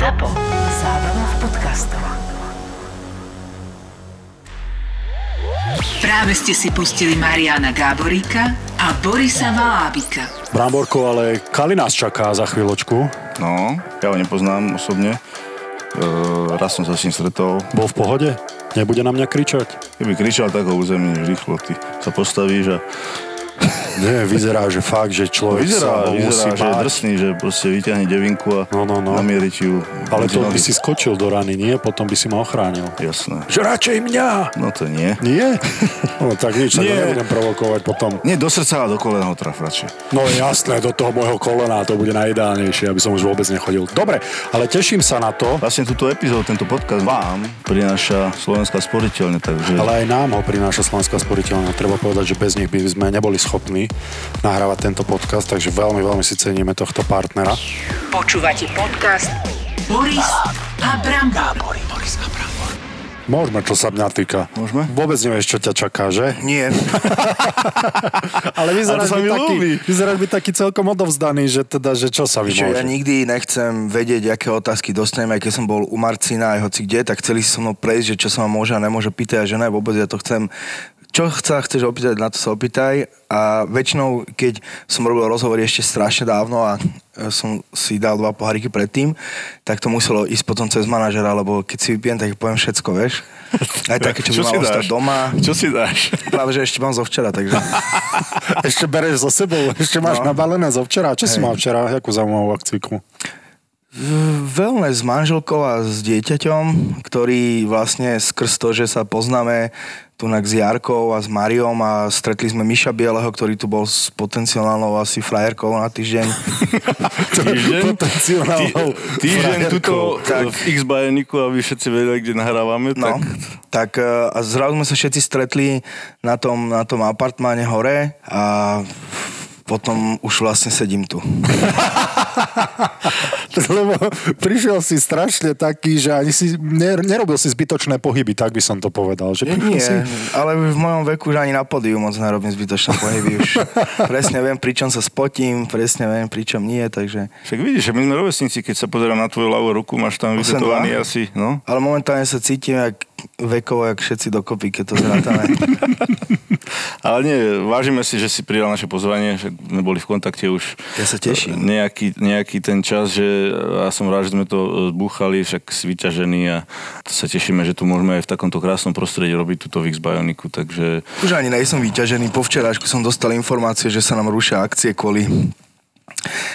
ZAPO. Zábrná v podcastov. Práve ste si pustili Mariana Gáboríka a Borisa Valábika. Bramborko, ale Kali nás čaká za chvíľočku. No, ja ho nepoznám osobne. E, raz som sa s ním stretol. Bol v pohode? Nebude na mňa kričať? Keby kričal, tak ho uzemníš rýchlo. Ty sa postavíš a Nie, vyzerá, že fakt, že človek sa vyzerá, musí vyzerá že je báť. drsný, že proste vyťahne devinku a No, no, no. namierí ti ju. Ale to by si skočil do rany, nie? Potom by si ma ochránil. Jasné. Že radšej mňa! No to nie. Nie? No tak nič, Nie. nebudem provokovať potom. Nie, do srdca a do kolena ho traf radšej. No jasné, do toho môjho kolena to bude najideálnejšie, aby som už vôbec nechodil. Dobre, ale teším sa na to, Vlastne túto epizódu, tento podcast vám prináša Slovenská sporiteľne, takže... ale aj nám ho prináša Slovenská sporiteľná. Treba povedať, že bez nich by sme neboli schopní nahrávať tento podcast, takže veľmi, veľmi si ceníme tohto partnera. Počúvate podcast Boris a Brambor. Môžeme, čo sa mňa týka. Môžeme? Vôbec nevieš, čo ťa čaká, že? Nie. Ale vyzeráš, byť taký, vyzeráš byť taký celkom odovzdaný, že teda, že čo sa Že ja vymôže. nikdy nechcem vedieť, aké otázky dostanem, aj keď som bol u Marcina, aj hoci kde, tak chceli si so mnou prejsť, že čo sa ma môže a nemôže pýtať a že ne, vôbec ja to chcem čo sa chceš opýtať, na to sa opýtaj. A väčšinou, keď som robil rozhovory ešte strašne dávno a e, som si dal dva poháriky predtým, tak to muselo ísť potom cez manažera, lebo keď si vypijem, tak poviem všetko, vieš. Aj také, čo, by malo ostať doma. Čo si dáš? Práve, že ešte mám zo včera, takže... Ešte bereš so sebou, ešte máš No. nabalené zo včera. Čo si Hej. mal včera? Jakú zaujímavú akciku? Veľmi s manželkou a s dieťaťom, ktorý vlastne skrz to, že sa poznáme tu s Jarkou a s Mariom a stretli sme Miša Bieleho, ktorý tu bol s potenciálnou asi frajerkou na týždeň. Týždeň? Potenciálnou Tý- Týždeň tuto Tak. v x bajeniku aby všetci vedeli, kde nahrávame, No, tak tak e, a zrazu sme sa všetci stretli na tom, na tom apartmáne hore a potom už vlastne sedím tu. Lebo prišiel si strašne taký, že ani si ner- nerobil si zbytočné pohyby, tak by som to povedal. Že Nie, si... ale v mojom veku už ani na pódiu moc nerobím zbytočné pohyby. Už presne viem, pričom sa spotím, presne viem, pričom nie, takže... však vidíš, že my sme rovesníci, keď sa pozerám na tvoju ľavú ruku, máš tam 8,2? vytetovaný asi, no. Ale momentálne sa cítim jak vekovo, jak všetci dokopy, keď to zrátame. Ale nie, vážime si, že si prijal naše pozvanie, že sme boli v kontakte už Ja sa teším. nejaký, nejaký ten čas, že ja som rád, že sme to zbúchali, však si vyťažený a sa tešíme, že tu môžeme aj v takomto krásnom prostredí robiť túto Vix Bioniku, takže Už ani nejsom vyťažený. Po včerášku som dostal informácie, že sa nám rušia akcie kvôli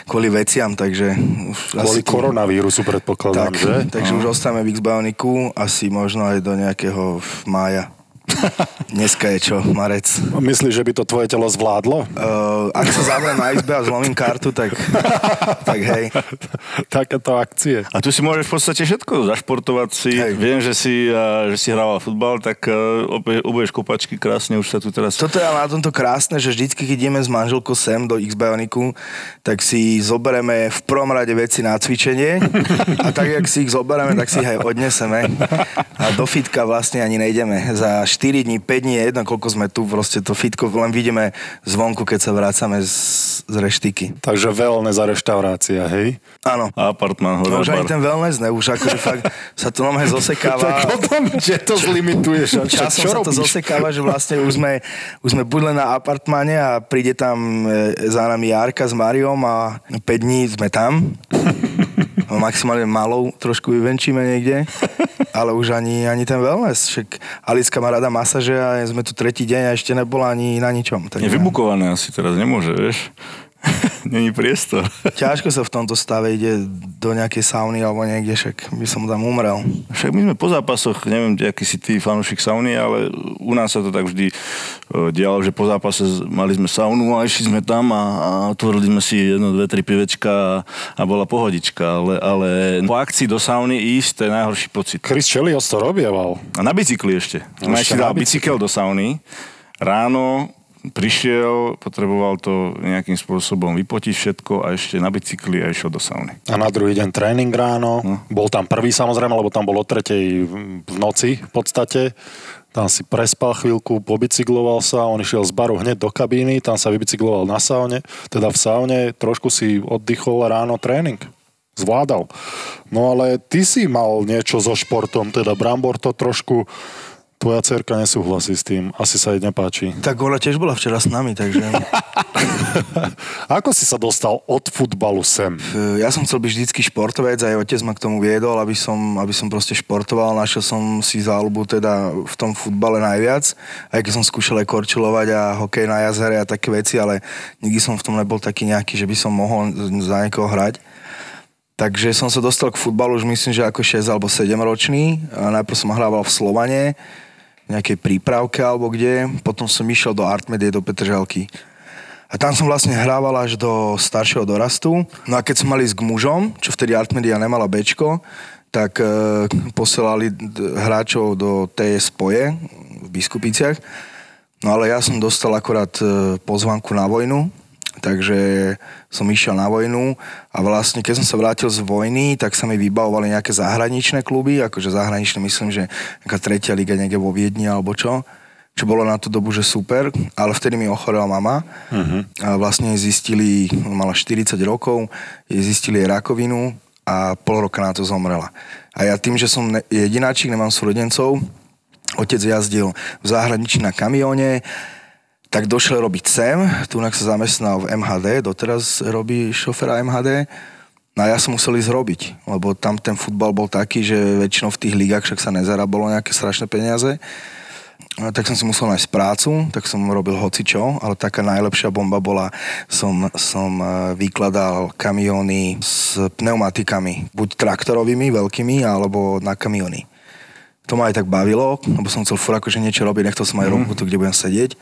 kvôli veciam, takže už Kvôli asi koronavírusu predpokladám, tak, že? takže už ostávame v X-Bioniku asi možno aj do nejakého mája. Dneska je čo, marec. Myslíš, že by to tvoje telo zvládlo? Uh, ak sa zavriem na izbe a zlomím kartu, tak, tak hej. Takéto akcie. A tu si môžeš v podstate všetko zašportovať si. Hej. Viem, že si, a, že si hrával futbal, tak uh, obuješ kopačky krásne, už sa tu teraz... Toto je ale na tomto krásne, že vždycky, keď ideme s manželkou sem do X-Bioniku, tak si zoberieme v prvom rade veci na cvičenie a tak, jak si ich zoberieme, tak si ich aj odneseme. A do fitka vlastne ani nejdeme. Za 4 dní, 5 dní je jedno, koľko sme tu, proste to fitko len vidíme zvonku, keď sa vrácame z, z reštiky. Takže wellness a reštaurácia, hej? Áno. A apartmán, No, hore už ani ten wellness ne, už akože fakt sa to nomhe zosekáva. potom, že to zlimituješ. A Časom sa to zosekáva, že vlastne už sme, už sme buď len na apartmáne a príde tam e, za nami Jarka s Mariom a 5 dní sme tam. No, maximálne malou trošku vyvenčíme niekde, ale už ani, ani ten wellness. Však Alicka má rada masaže a sme tu tretí deň a ešte nebola ani na ničom. Je vybukované asi teraz, nemôže, vieš? Není priestor. Ťažko sa v tomto stave ide do nejakej sauny alebo niekde, však by som tam umrel. Však my sme po zápasoch, neviem, aký si ty fanúšik sauny, ale u nás sa to tak vždy e, dialo, že po zápase mali sme saunu a išli sme tam a, a otvorili sme si jedno, dve, tri pivečka a, a bola pohodička, ale, ale po akcii do sauny ísť, to je najhorší pocit. Chris Chelios to robieval. A na bicykli ešte. No, ešte si na bicykel do sauny, ráno prišiel, potreboval to nejakým spôsobom vypotiť všetko a ešte na bicykli a išiel do sauny. A na druhý deň tréning ráno. No. Bol tam prvý samozrejme, lebo tam bol o tretej v noci v podstate. Tam si prespal chvíľku, pobicykloval sa, on išiel z baru hneď do kabíny, tam sa vybicykloval na saune, teda v saune, trošku si oddychol ráno tréning. zvládal. No ale ty si mal niečo so športom, teda Brambor to trošku tvoja cerka nesúhlasí s tým, asi sa jej nepáči. Tak ona tiež bola včera s nami, takže... Ako si sa dostal od futbalu sem? Ja som chcel byť vždycky športovec, aj otec ma k tomu viedol, aby som, aby som proste športoval. Našiel som si záľubu teda v tom futbale najviac, aj keď som skúšal aj korčulovať a hokej na jazere a také veci, ale nikdy som v tom nebol taký nejaký, že by som mohol za niekoho hrať. Takže som sa dostal k futbalu už myslím, že ako 6 alebo 7 ročný. A najprv som hrával v Slovane, v nejakej prípravke alebo kde. Potom som išiel do Artmedie, do Petržalky. A tam som vlastne hrával až do staršieho dorastu. No a keď som mali ísť k mužom, čo vtedy Artmedia nemala Bčko, tak e, posielali hráčov do TS Spoje v Biskupiciach. No ale ja som dostal akorát e, pozvanku na vojnu, takže som išiel na vojnu a vlastne keď som sa vrátil z vojny, tak sa mi vybavovali nejaké zahraničné kluby, akože zahraničné myslím, že nejaká tretia liga niekde vo Viedni alebo čo čo bolo na tú dobu, že super, ale vtedy mi ochorela mama uh-huh. a vlastne zistili, mala 40 rokov, zistili jej rakovinu a pol roka na to zomrela. A ja tým, že som jedináčik, nemám súrodencov, otec jazdil v zahraničí na kamióne, tak došiel robiť sem, tu sa zamestnal v MHD, doteraz robí šofera MHD, no a ja som musel ísť robiť, lebo tam ten futbal bol taký, že väčšinou v tých ligách však sa nezarábalo nejaké strašné peniaze, a tak som si musel nájsť prácu, tak som robil hocičo, ale taká najlepšia bomba bola, som, som eh, vykladal kamióny s pneumatikami, buď traktorovými, veľkými, alebo na kamióny. To ma aj tak bavilo, lebo som chcel furt akože niečo robiť, nechcel som aj robotu, kde budem sedieť.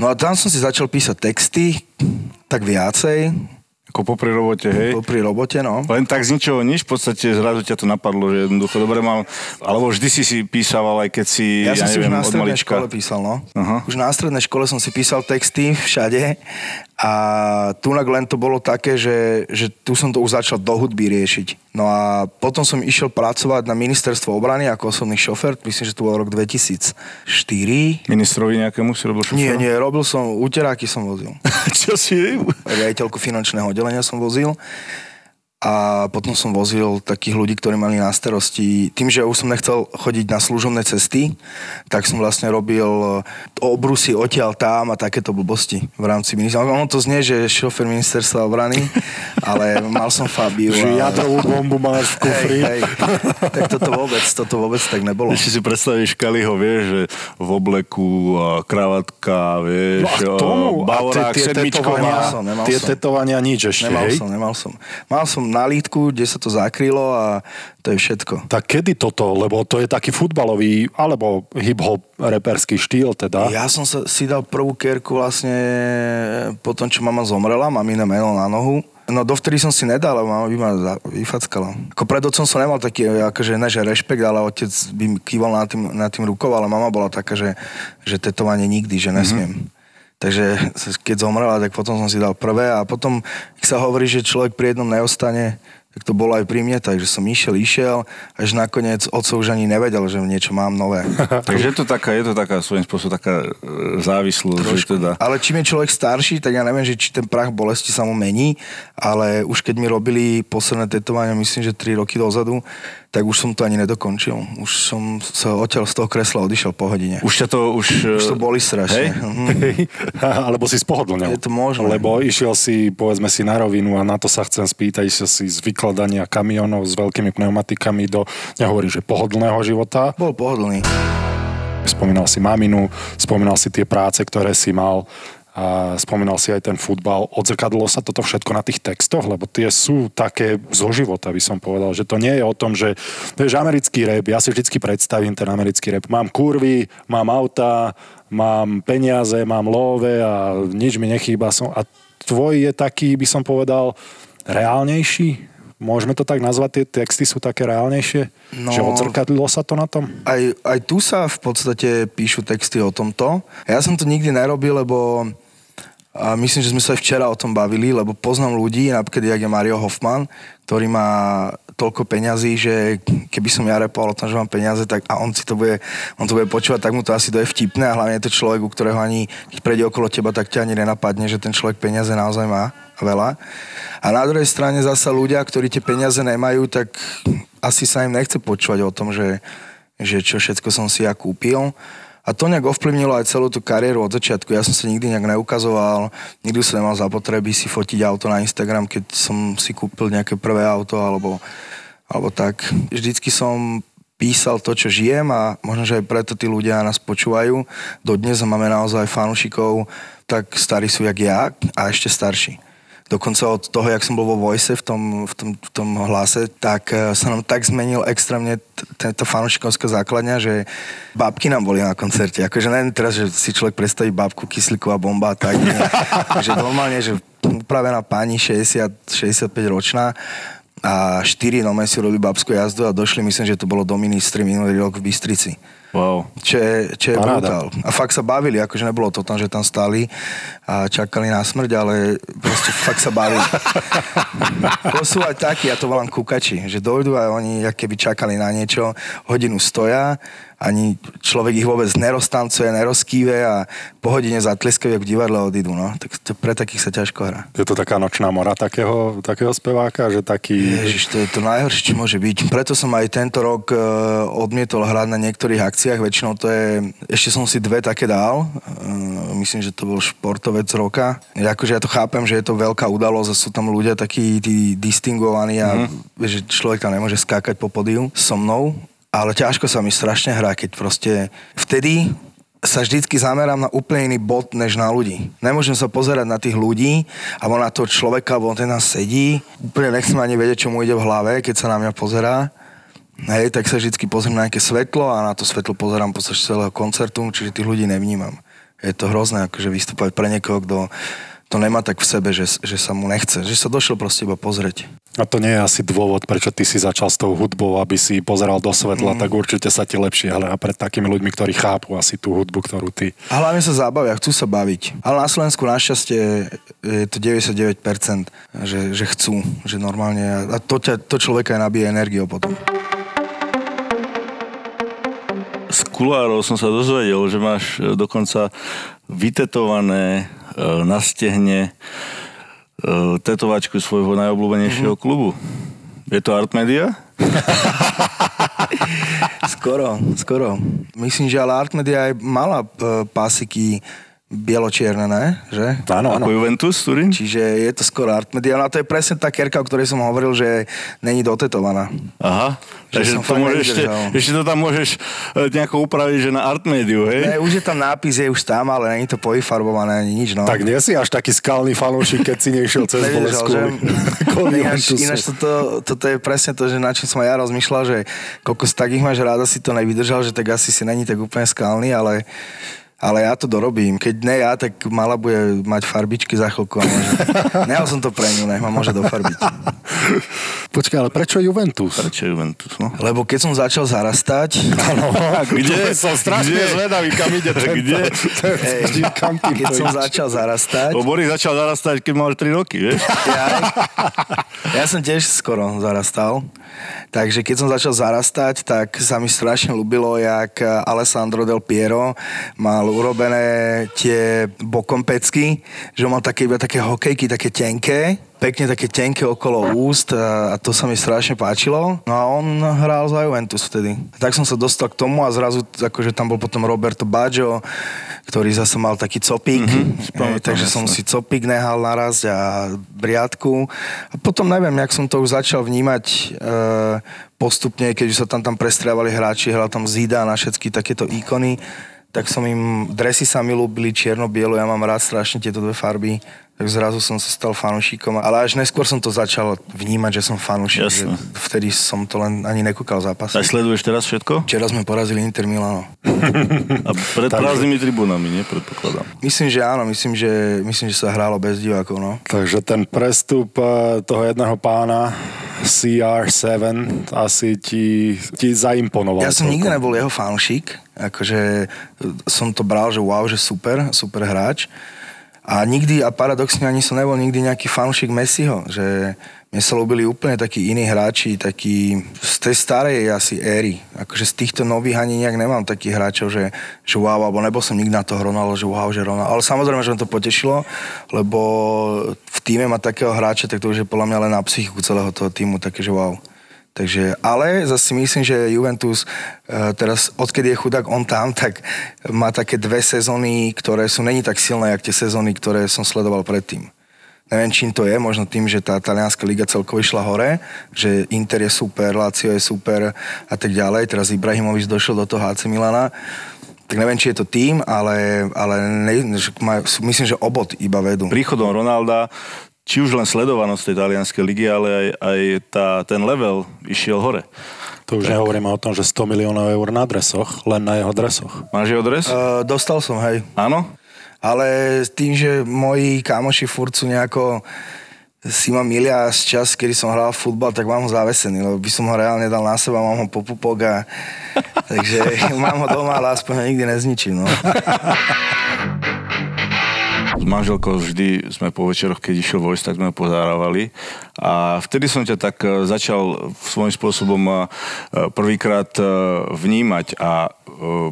No a tam som si začal písať texty, tak viacej, Ako popri robote, hej? pri robote, no. Len tak z ničoho nič, v podstate zrazu ťa to napadlo, že jednoducho dobre mám, alebo vždy si si písaval, aj keď si, Ja, ja, som si už neviem, na strednej škole písal, no. Aha. Už na strednej škole som si písal texty všade a tunak len to bolo také, že, že tu som to už začal do hudby riešiť. No a potom som išiel pracovať na ministerstvo obrany ako osobný šofer, myslím, že to bol rok 2004. Ministrovi nejakému si robil šoféra? Nie, nie, robil som, úteráky som vozil. Čo si? Riaditeľku finančného oddelenia som vozil a potom som vozil takých ľudí, ktorí mali na starosti. Tým, že už som nechcel chodiť na služobné cesty, tak som vlastne robil obrusy odtiaľ tam a takéto blbosti v rámci ministerstva. Ono to znie, že je šofer ministerstva obrany, ale mal som Fabiu. Že a- jadrovú bombu máš v kufri. Hej, hej. Tak toto vôbec, toto vôbec tak nebolo. Ešte si predstavíš Kaliho, vieš, že v obleku, a kravatka, vieš, No a tomu, a bavorák, tie, tie sedmičková. tetovania, Nemal som, nemal tie som. tetovania nič ešte, Nemal hej? som, nemal som. Mal som nálítku, kde sa to zakrylo a to je všetko. Tak kedy toto, lebo to je taký futbalový, alebo hip-hop reperský štýl teda. Ja som sa, si dal prvú kerku vlastne po tom, čo mama zomrela, mám iné meno na nohu. No dovtedy som si nedal, lebo mama by ma vyfackala. Ako pred otcom som nemal taký, akože ne, že rešpekt, ale otec by mi kýval na tým, na tým rukou, ale mama bola taká, že, že tetovanie nikdy, že nesmiem. Mm-hmm. Takže keď zomrela, tak potom som si dal prvé a potom, keď sa hovorí, že človek pri jednom neostane, tak to bolo aj pri mne, takže som išiel, išiel, až nakoniec otco už ani nevedel, že niečo mám nové. Takže je to taká, je to taká svojím spôsobom taká e, závislosť, že teda... Ale čím je človek starší, tak ja neviem, že či ten prach bolesti sa mu mení, ale už keď mi robili posledné tetovania, myslím, že 3 roky dozadu, tak už som to ani nedokončil. Už som sa odtiaľ z toho kresla odišiel po hodine. Už ťa to, už... Už to boli strašne. Hej? Hej. Alebo si spohodlňal. Je to možné. Lebo išiel si, povedzme si, na rovinu a na to sa chcem spýtať, išiel si z vykladania kamionov s veľkými pneumatikami do, nehovorím, že pohodlného života. Bol pohodlný. Spomínal si maminu, spomínal si tie práce, ktoré si mal a spomínal si aj ten futbal. Odzrkadlo sa toto všetko na tých textoch, lebo tie sú také zo života, by som povedal, že to nie je o tom, že vieš, americký rap, ja si vždycky predstavím ten americký rap. Mám kurvy, mám auta, mám peniaze, mám love a nič mi nechýba. Som, a tvoj je taký, by som povedal, reálnejší? Môžeme to tak nazvať, tie texty sú také reálnejšie? No. Že odzrkadlilo sa to na tom? Aj, aj tu sa v podstate píšu texty o tomto. Ja som to nikdy nerobil, lebo a myslím, že sme sa aj včera o tom bavili, lebo poznám ľudí, napríklad jak je Mario Hoffman, ktorý má toľko peňazí, že keby som ja repoval o tom, že mám peniaze, tak a on si to bude, on to bude počúvať, tak mu to asi doje vtipné a hlavne je to človek, u ktorého ani, keď prejde okolo teba, tak ťa ani nenapadne, že ten človek peniaze naozaj má veľa. A na druhej strane zasa ľudia, ktorí tie peniaze nemajú, tak asi sa im nechce počúvať o tom, že, že čo všetko som si ja kúpil. A to nejak ovplyvnilo aj celú tú kariéru od začiatku. Ja som sa nikdy nejak neukazoval, nikdy som nemal zapotreby si fotiť auto na Instagram, keď som si kúpil nejaké prvé auto alebo, alebo tak. Vždycky som písal to, čo žijem a možno, že aj preto tí ľudia nás počúvajú. Dodnes máme naozaj fanúšikov, tak starí sú jak ja a ešte starší dokonca od toho, jak som bol vo Voice v tom, v tom, v tom hlase, tak eh, sa nám tak zmenil extrémne tento fanúšikovská základňa, že babky nám boli na koncerte. Akože neviem teraz, že si človek predstaví babku, kyslíková bomba a tak. Nie. že normálne, že upravená pani 60-65 ročná a štyri nome si robili babskú jazdu a došli, myslím, že to bolo do ministry minulý rok v Bystrici. Wow. Čo je, čo je brutál. A fakt sa bavili, akože nebolo to tam, že tam stáli a čakali na smrť, ale proste fakt sa bavili. to sú aj takí, ja to volám kukači, že dojdú a oni keby čakali na niečo, hodinu stoja ani človek ich vôbec nerostancuje, nerozkýve a po hodine zatleskajú, v divadle odídu, no. Tak to, pre takých sa ťažko hrá. Je to taká nočná mora takého, takého speváka, že taký... Ježiš, to je to najhoršie, čo môže byť. Preto som aj tento rok uh, odmietol hrať na niektorých akciách, väčšinou to je... Ešte som si dve také dal, uh, myslím, že to bol športovec roka. Akože ja to chápem, že je to veľká udalosť a sú tam ľudia takí tí distingovaní a mm-hmm. že človek tam nemôže skákať po podiu so mnou, ale ťažko sa mi strašne hrá, keď proste vtedy sa vždycky zamerám na úplne iný bod, než na ľudí. Nemôžem sa pozerať na tých ľudí, alebo na toho človeka, alebo on ten nás sedí. Úplne nechcem ani vedieť, čo mu ide v hlave, keď sa na mňa pozerá. Hej, tak sa vždycky pozriem na nejaké svetlo a na to svetlo pozerám počas celého koncertu, čiže tých ľudí nevnímam. Je to hrozné, akože vystúpať pre niekoho, kto to nemá tak v sebe, že, že sa mu nechce, že sa došiel proste iba pozrieť. A to nie je asi dôvod, prečo ty si začal s tou hudbou, aby si pozeral do svetla, mm. tak určite sa ti lepšie ale a pred takými ľuďmi, ktorí chápu asi tú hudbu, ktorú ty. A hlavne sa zabavia, chcú sa baviť. Ale na Slovensku našťastie je to 99%, že, že chcú, že normálne, a to, ťa, to človeka aj nabíje energiou potom. Kulárov som sa dozvedel, že máš dokonca vytetované e, na stehne uh, tetovačku svojho najobľúbenejšieho mm-hmm. klubu. Je to Art Media? skoro, skoro. Myslím, že ale Art Media aj mala pásiky bieločierne, ne? Že? Áno, ako Juventus Turín. Čiže je to skoro art media. No a to je presne tá kerka, o ktorej som hovoril, že není dotetovaná. Aha, že takže to môžeš ešte, ešte to tam môžeš e, nejako upraviť, že na art mediu, hej? Ne, už je tam nápis, je už tam, ale není to povyfarbované ani nič, no. Tak nie si až taký skalný fanúšik, keď si nešiel cez bolesku. ináč, ináč toto, toto, je presne to, že na čím som aj ja rozmýšľal, že koľko tak ich máš ráda, si to nevydržal, že tak asi si není tak úplne skalný, ale ale ja to dorobím. Keď ne ja, tak mala bude mať farbičky za chvíľku a môže... Nehal som to pre ňu, nech ma môže dofarbiť. Počkaj, ale prečo Juventus? Prečo Juventus, no? Lebo keď som začal zarastať... Áno, kde? som strašne zvedavý, kam ide tento. Kde? Ej, kam keď som začal zarastať... Bo Boris začal zarastať, keď mal 3 roky, vieš? Ja, ja som tiež skoro zarastal. Takže keď som začal zarastať, tak sa mi strašne ľúbilo, jak Alessandro Del Piero mal urobené tie bokom pecky, že mal také, iba také hokejky, také tenké, pekne také tenké okolo úst a, a to sa mi strašne páčilo. No a on hral za Juventus vtedy. Tak som sa dostal k tomu a zrazu, akože tam bol potom Roberto Baggio, ktorý zase mal taký copík, mm-hmm, e, takže som si copík nehal naraz a briadku. A potom neviem, jak som to už začal vnímať e, postupne, keď sa tam tam prestrávali hráči, hral tam Zida na všetky takéto ikony, tak som im, dresy sa mi ľúbili čierno-bielo, ja mám rád strašne tieto dve farby, tak zrazu som sa stal fanúšikom, ale až neskôr som to začal vnímať, že som fanúšik, že vtedy som to len ani nekúkal zápasy. A sleduješ teraz všetko? Včera sme porazili Inter Milano. A pred prázdnymi tribúnami, nie? Predpokladám. Myslím, že áno, myslím, že, myslím, že sa hrálo bez divákov, no. Takže ten prestup eh, toho jedného pána CR7 asi ti, ti zaimponoval. Ja som nikdy nebol jeho fanúšik, akože som to bral, že wow, že super, super hráč A nikdy, a paradoxne ani som nebol nikdy nejaký fanúšik Messiho, že mne sa ľúbili úplne takí iní hráči, takí z tej starej asi éry. Akože z týchto nových ani nejak nemám takých hráčov, že, že wow, alebo nebol som nikdy na to Ronaldo, že wow, že Ronaldo. Ale samozrejme, že ma to potešilo, lebo v týme má takého hráča, tak to už je podľa mňa len na psychiku celého toho týmu, také, že wow. Takže, ale zase myslím, že Juventus uh, teraz, odkedy je chudák on tam, tak má také dve sezóny, ktoré sú není tak silné, jak tie sezóny, ktoré som sledoval predtým. Neviem, čím to je, možno tým, že tá talianská liga celkovo išla hore, že Inter je super, Lazio je super a tak ďalej. Teraz Ibrahimovič došiel do toho AC Milana. Tak neviem, či je to tým, ale, ale ne, myslím, že obod iba vedú. Príchodom Ronalda či už len sledovanosť tej talianskej ligy, ale aj, aj tá, ten level išiel hore. To už tak. nehovoríme o tom, že 100 miliónov eur na dresoch, len na jeho dresoch. Máš jeho dres? Uh, dostal som, hej. Áno? ale tým, že moji kámoši furt sú nejako si ma milia z čas, kedy som hral futbal, tak mám ho zavesený, lebo by som ho reálne dal na seba, mám ho po pupok a takže mám ho doma, ale aspoň ho nikdy nezničím. No. S manželkou vždy sme po večeroch, keď išiel vojsť, tak sme ho pozárávali. A vtedy som ťa tak e, začal svojím spôsobom e, prvýkrát e, vnímať a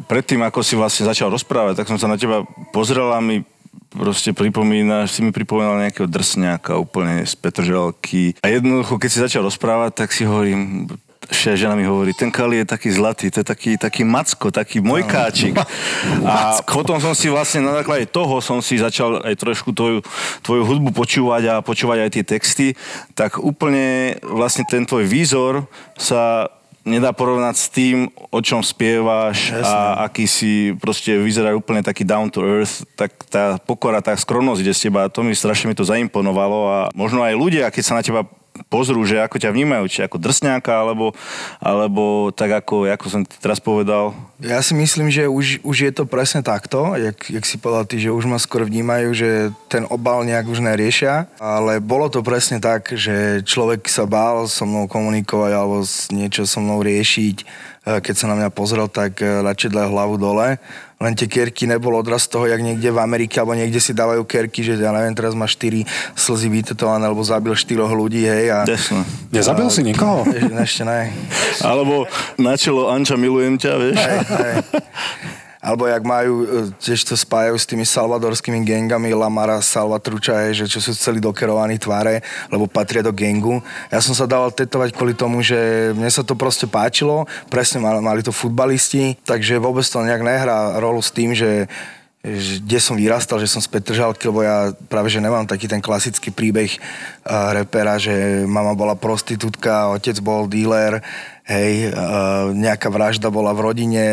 predtým, ako si vlastne začal rozprávať, tak som sa na teba pozrel a mi proste pripomínaš, si mi pripomínal nejakého drsňáka úplne z Petržalky. A jednoducho, keď si začal rozprávať, tak si hovorím, Vše žena mi hovorí, ten Kali je taký zlatý, to je taký, taký macko, taký mojkáčik. A potom som si vlastne na základe toho som si začal aj trošku tvoju, tvoju hudbu počúvať a počúvať aj tie texty, tak úplne vlastne ten tvoj výzor sa nedá porovnať s tým, o čom spievaš Jasne. a aký si proste vyzerá úplne taký down to earth, tak tá pokora, tá skromnosť ide z teba, to mi strašne mi to zaimponovalo a možno aj ľudia, keď sa na teba pozrú, že ako ťa vnímajú, či ako drsňáka, alebo, alebo tak ako, ako som teraz povedal? Ja si myslím, že už, už je to presne takto, jak, jak si povedal ty, že už ma skôr vnímajú, že ten obal nejak už neriešia, ale bolo to presne tak, že človek sa bál so mnou komunikovať alebo niečo so mnou riešiť Eh, keď sa na mňa pozrel, tak radšej dal hlavu dole. Len tie kerky nebol odraz toho, jak niekde v Amerike, alebo niekde si dávajú kerky, že ja neviem, teraz má štyri slzy vytetované, alebo zabil štyroch ľudí, hej. A, Desne. Nezabil a, si nikoho? Ešte ne. Alebo na čelo Anča, milujem ťa, vieš. Hej, hej. Alebo jak majú, e, tiež to spájajú s tými salvadorskými gengami Lamara, Salvatruča, že čo sú celí dokerovaní tváre, lebo patria do gengu. Ja som sa dával tetovať kvôli tomu, že mne sa to proste páčilo, presne mali, to futbalisti, takže vôbec to nejak nehrá rolu s tým, že kde som vyrastal, že som z Petržalky, lebo ja práve, že nemám taký ten klasický príbeh repera, že mama bola prostitútka, otec bol díler, hej, uh, nejaká vražda bola v rodine,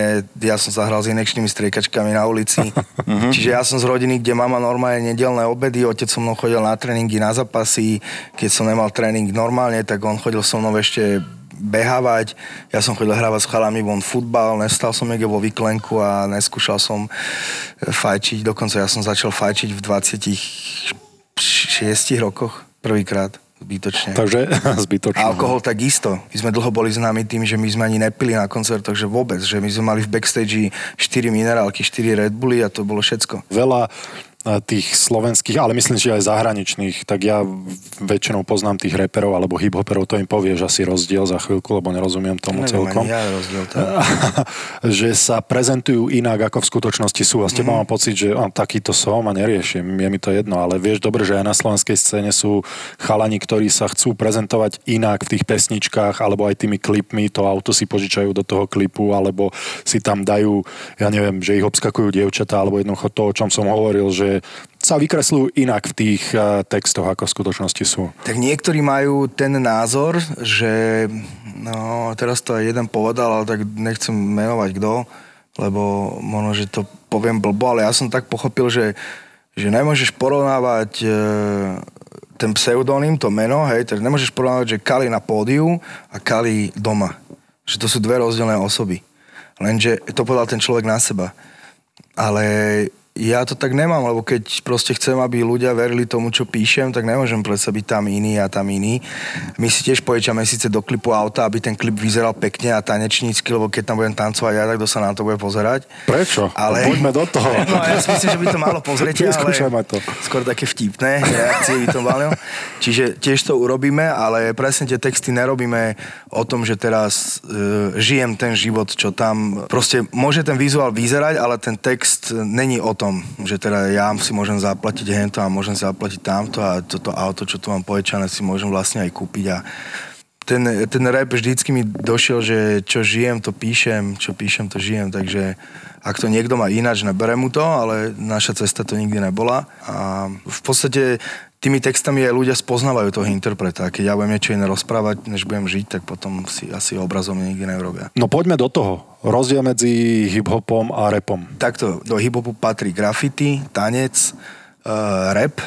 ja som sa hral s inekčnými striekačkami na ulici. Mhm. Čiže ja som z rodiny, kde mama normálne nedelné obedy, otec so mnou chodil na tréningy, na zapasy, keď som nemal tréning normálne, tak on chodil so mnou ešte behávať. Ja som chodil hrávať s chalami von futbal, nestal som niekde vo vyklenku a neskúšal som fajčiť. Dokonca ja som začal fajčiť v 26 rokoch prvýkrát. Zbytočne. Takže zbytočne. A alkohol takisto. My sme dlho boli známi tým, že my sme ani nepili na koncertoch, že vôbec. Že my sme mali v backstage 4 minerálky, 4 Red Bully a to bolo všetko. Veľa tých slovenských, ale myslím, že aj zahraničných, tak ja väčšinou poznám tých reperov alebo hiphoperov, to im povieš asi rozdiel za chvíľku, lebo nerozumiem tomu Neviem, celkom. Ja rozdiel, že sa prezentujú inak, ako v skutočnosti sú. A s teba mm-hmm. mám pocit, že á, takýto som a neriešim, je mi to jedno, ale vieš dobre, že aj na slovenskej scéne sú chalani, ktorí sa chcú prezentovať inak v tých pesničkách, alebo aj tými klipmi, to auto si požičajú do toho klipu, alebo si tam dajú, ja neviem, že ich obskakujú dievčatá, alebo jednoducho to, o čom som hovoril, že sa vykresľujú inak v tých uh, textoch, ako v skutočnosti sú. Tak niektorí majú ten názor, že no, teraz to aj jeden povedal, ale tak nechcem menovať kto, lebo možno, že to poviem blbo, ale ja som tak pochopil, že, že nemôžeš porovnávať e, ten pseudonym, to meno, hej, tak nemôžeš porovnávať, že Kali na pódiu a Kali doma. Že to sú dve rozdielne osoby. Lenže to povedal ten človek na seba. Ale ja to tak nemám, lebo keď proste chcem, aby ľudia verili tomu, čo píšem, tak nemôžem predsa byť tam iný a tam iný. My si tiež pojeďame síce do klipu auta, aby ten klip vyzeral pekne a tanečnícky, lebo keď tam budem tancovať ja, tak kto sa na to bude pozerať. Prečo? Ale... No, poďme do toho. No, ja si myslím, že by to malo pozrieť, ale to. skôr také vtipné reakcie by to malo. Čiže tiež to urobíme, ale presne tie texty nerobíme o tom, že teraz e, žijem ten život, čo tam... Proste môže ten vizuál vyzerať, ale ten text není o tom, že teda ja si môžem zaplatiť hento a môžem zaplatiť tamto a toto auto, čo tu mám pojechané, si môžem vlastne aj kúpiť a ten, ten rap vždycky mi došiel, že čo žijem, to píšem, čo píšem, to žijem, takže ak to niekto má ináč, nebere mu to, ale naša cesta to nikdy nebola. A v podstate tými textami aj ľudia spoznávajú toho interpreta. Keď ja budem niečo iné rozprávať, než budem žiť, tak potom si asi obrazom nikdy neurobia. No poďme do toho. Rozdiel medzi hip-hopom a rapom. Takto, do hip-hopu patrí graffiti, tanec, uh, rap,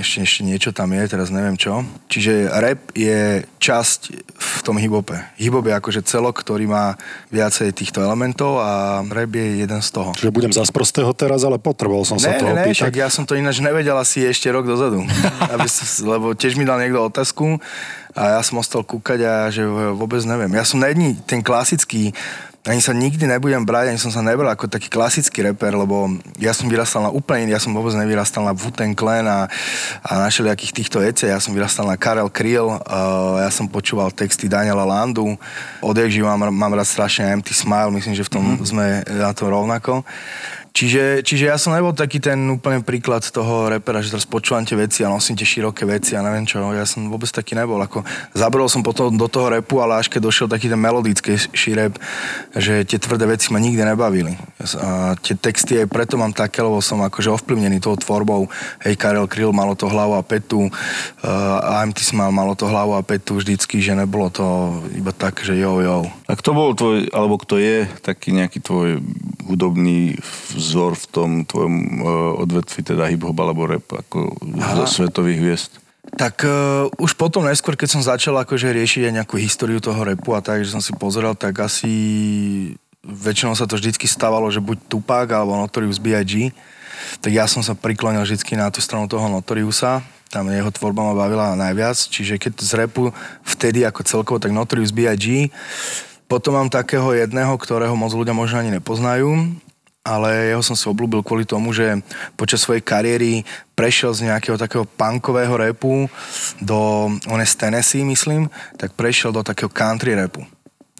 ešte, ešte niečo tam je, teraz neviem čo. Čiže rap je časť v tom hip-hope. Hip-hop je akože celok, ktorý má viacej týchto elementov a rap je jeden z toho. Čiže budem zas prostého teraz, ale potreboval som sa Ne, to ne, ne, opýtať. však ja som to ináč nevedel asi ešte rok dozadu. Aby, lebo tiež mi dal niekto otázku a ja som ostal kúkať a že vôbec neviem. Ja som na jedni ten klasický ani sa nikdy nebudem brať, ani som sa nebral ako taký klasický reper, lebo ja som vyrastal na úplne ja som vôbec nevyrastal na Wu-Tang Clan a, a na všelijakých týchto ece, ja som vyrastal na Karel Kriel, uh, ja som počúval texty Daniela Landu, odjak mám, mám rád strašne Empty Smile, myslím, že v tom mm-hmm. sme na to rovnako. Čiže, čiže ja som nebol taký ten úplne príklad toho repera, že teraz počúvam tie veci a nosím tie široké veci a neviem čo. Ja som vôbec taký nebol. Ako, zabrol som potom do toho repu, ale až keď došiel taký ten melodický rap, že tie tvrdé veci ma nikdy nebavili. A tie texty aj preto mám také, lebo som akože ovplyvnený tou tvorbou. Hej, Karel Kryl malo to hlavu a petu, uh, AMT Smile malo to hlavu a petu vždycky, že nebolo to iba tak, že jo, jo. A kto bol tvoj, alebo kto je taký nejaký tvoj hudobný vzor v tom tvojom uh, odvetvi, teda hip-hop alebo rap, ako zo svetových hviezd? Tak uh, už potom neskôr, keď som začal akože riešiť aj nejakú históriu toho repu a tak, že som si pozeral, tak asi väčšinou sa to vždycky stávalo, že buď Tupac alebo Notorious B.I.G. Tak ja som sa priklonil vždycky na tú stranu toho Notoriusa, tam jeho tvorba ma bavila najviac, čiže keď z repu vtedy ako celkovo, tak Notorious B.I.G. Potom mám takého jedného, ktorého moc ľudia možno ani nepoznajú, ale jeho som si obľúbil kvôli tomu, že počas svojej kariéry prešiel z nejakého takého punkového repu do, on je z Tennessee, myslím, tak prešiel do takého country repu.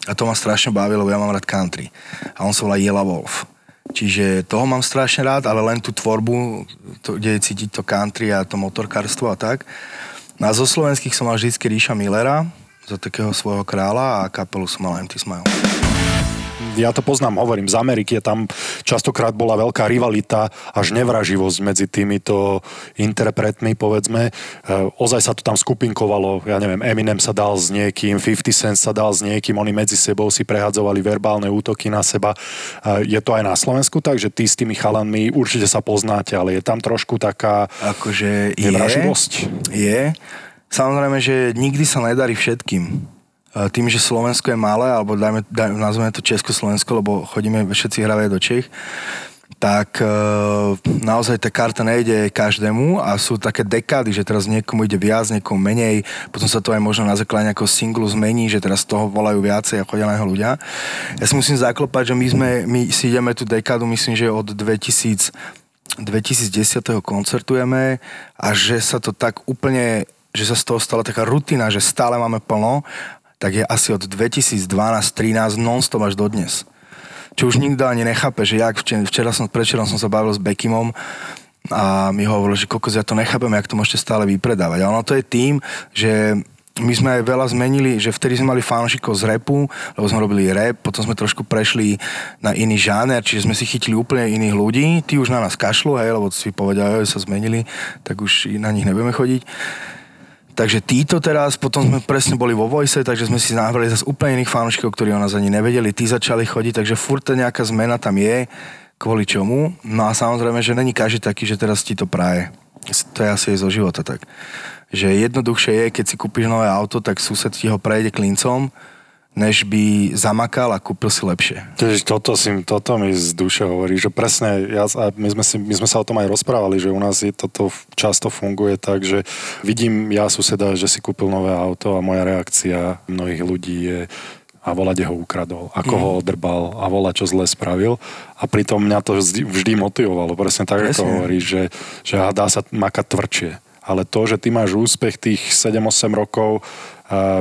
A to ma strašne bavilo, lebo ja mám rád country. A on sa volá Yellow Wolf. Čiže toho mám strašne rád, ale len tú tvorbu, to, kde je cítiť to country a to motorkárstvo a tak. No a zo slovenských som mal vždy Ríša Millera, za takého svojho kráľa a kapelu som mal Empty Smile. Ja to poznám, hovorím, z Ameriky tam častokrát bola veľká rivalita až nevraživosť medzi týmito interpretmi, povedzme. E, ozaj sa to tam skupinkovalo, ja neviem, Eminem sa dal s niekým, 50 Cent sa dal s niekým, oni medzi sebou si prehadzovali verbálne útoky na seba. E, Je to aj na Slovensku tak, že ty s tými chalanmi určite sa poznáte, ale je tam trošku taká Akože je, nevraživosť. je. Samozrejme, že nikdy sa nedarí všetkým. E, Tým, že Slovensko je malé, alebo dajme, dajme, nazveme to Československo, lebo chodíme všetci hravať do Čech, tak e, naozaj tá karta nejde každému a sú také dekády, že teraz niekomu ide viac, niekomu menej, potom sa to aj možno na základe nejakého singlu zmení, že teraz toho volajú viacej a chodia na neho ľudia. Ja si musím zaklopať, že my, sme, my si ideme tú dekádu, myslím, že od 2000 2010. koncertujeme a že sa to tak úplne, že sa z toho stala taká rutina, že stále máme plno, tak je asi od 2012-13 non-stop až do dnes. Čo už nikto ani nechápe, že jak včera, včera som, predčerom som sa bavil s Bekimom a mi hovoril, že kokos, ja to nechápem, jak to môžete stále vypredávať. A ono to je tým, že my sme aj veľa zmenili, že vtedy sme mali fanúšikov z repu, lebo sme robili rap, potom sme trošku prešli na iný žáner, čiže sme si chytili úplne iných ľudí, tí už na nás kašľú, hej, lebo si povedali, že sa zmenili, tak už na nich nebudeme chodiť. Takže títo teraz, potom sme presne boli vo Voice, takže sme si nahrali zase úplne iných fanúšikov, ktorí o nás ani nevedeli, tí začali chodiť, takže furt nejaká zmena tam je, kvôli čomu. No a samozrejme, že není každý taký, že teraz ti to praje. To je asi aj zo života tak. Že jednoduchšie je, keď si kúpiš nové auto, tak sused ti ho prejde klincom, než by zamakal a kúpil si lepšie. Tež toto, si, toto mi z duše hovorí, že presne, ja, a my, sme si, my sme sa o tom aj rozprávali, že u nás je toto často funguje tak, že vidím ja suseda, že si kúpil nové auto a moja reakcia mnohých ľudí je a volať ho ukradol, ako mm. ho odrbal a volať, čo zle spravil. A pritom mňa to vždy, vždy motivovalo, presne tak, presne. ako hovoríš, že, že dá sa makať tvrdšie. Ale to, že ty máš úspech tých 7-8 rokov,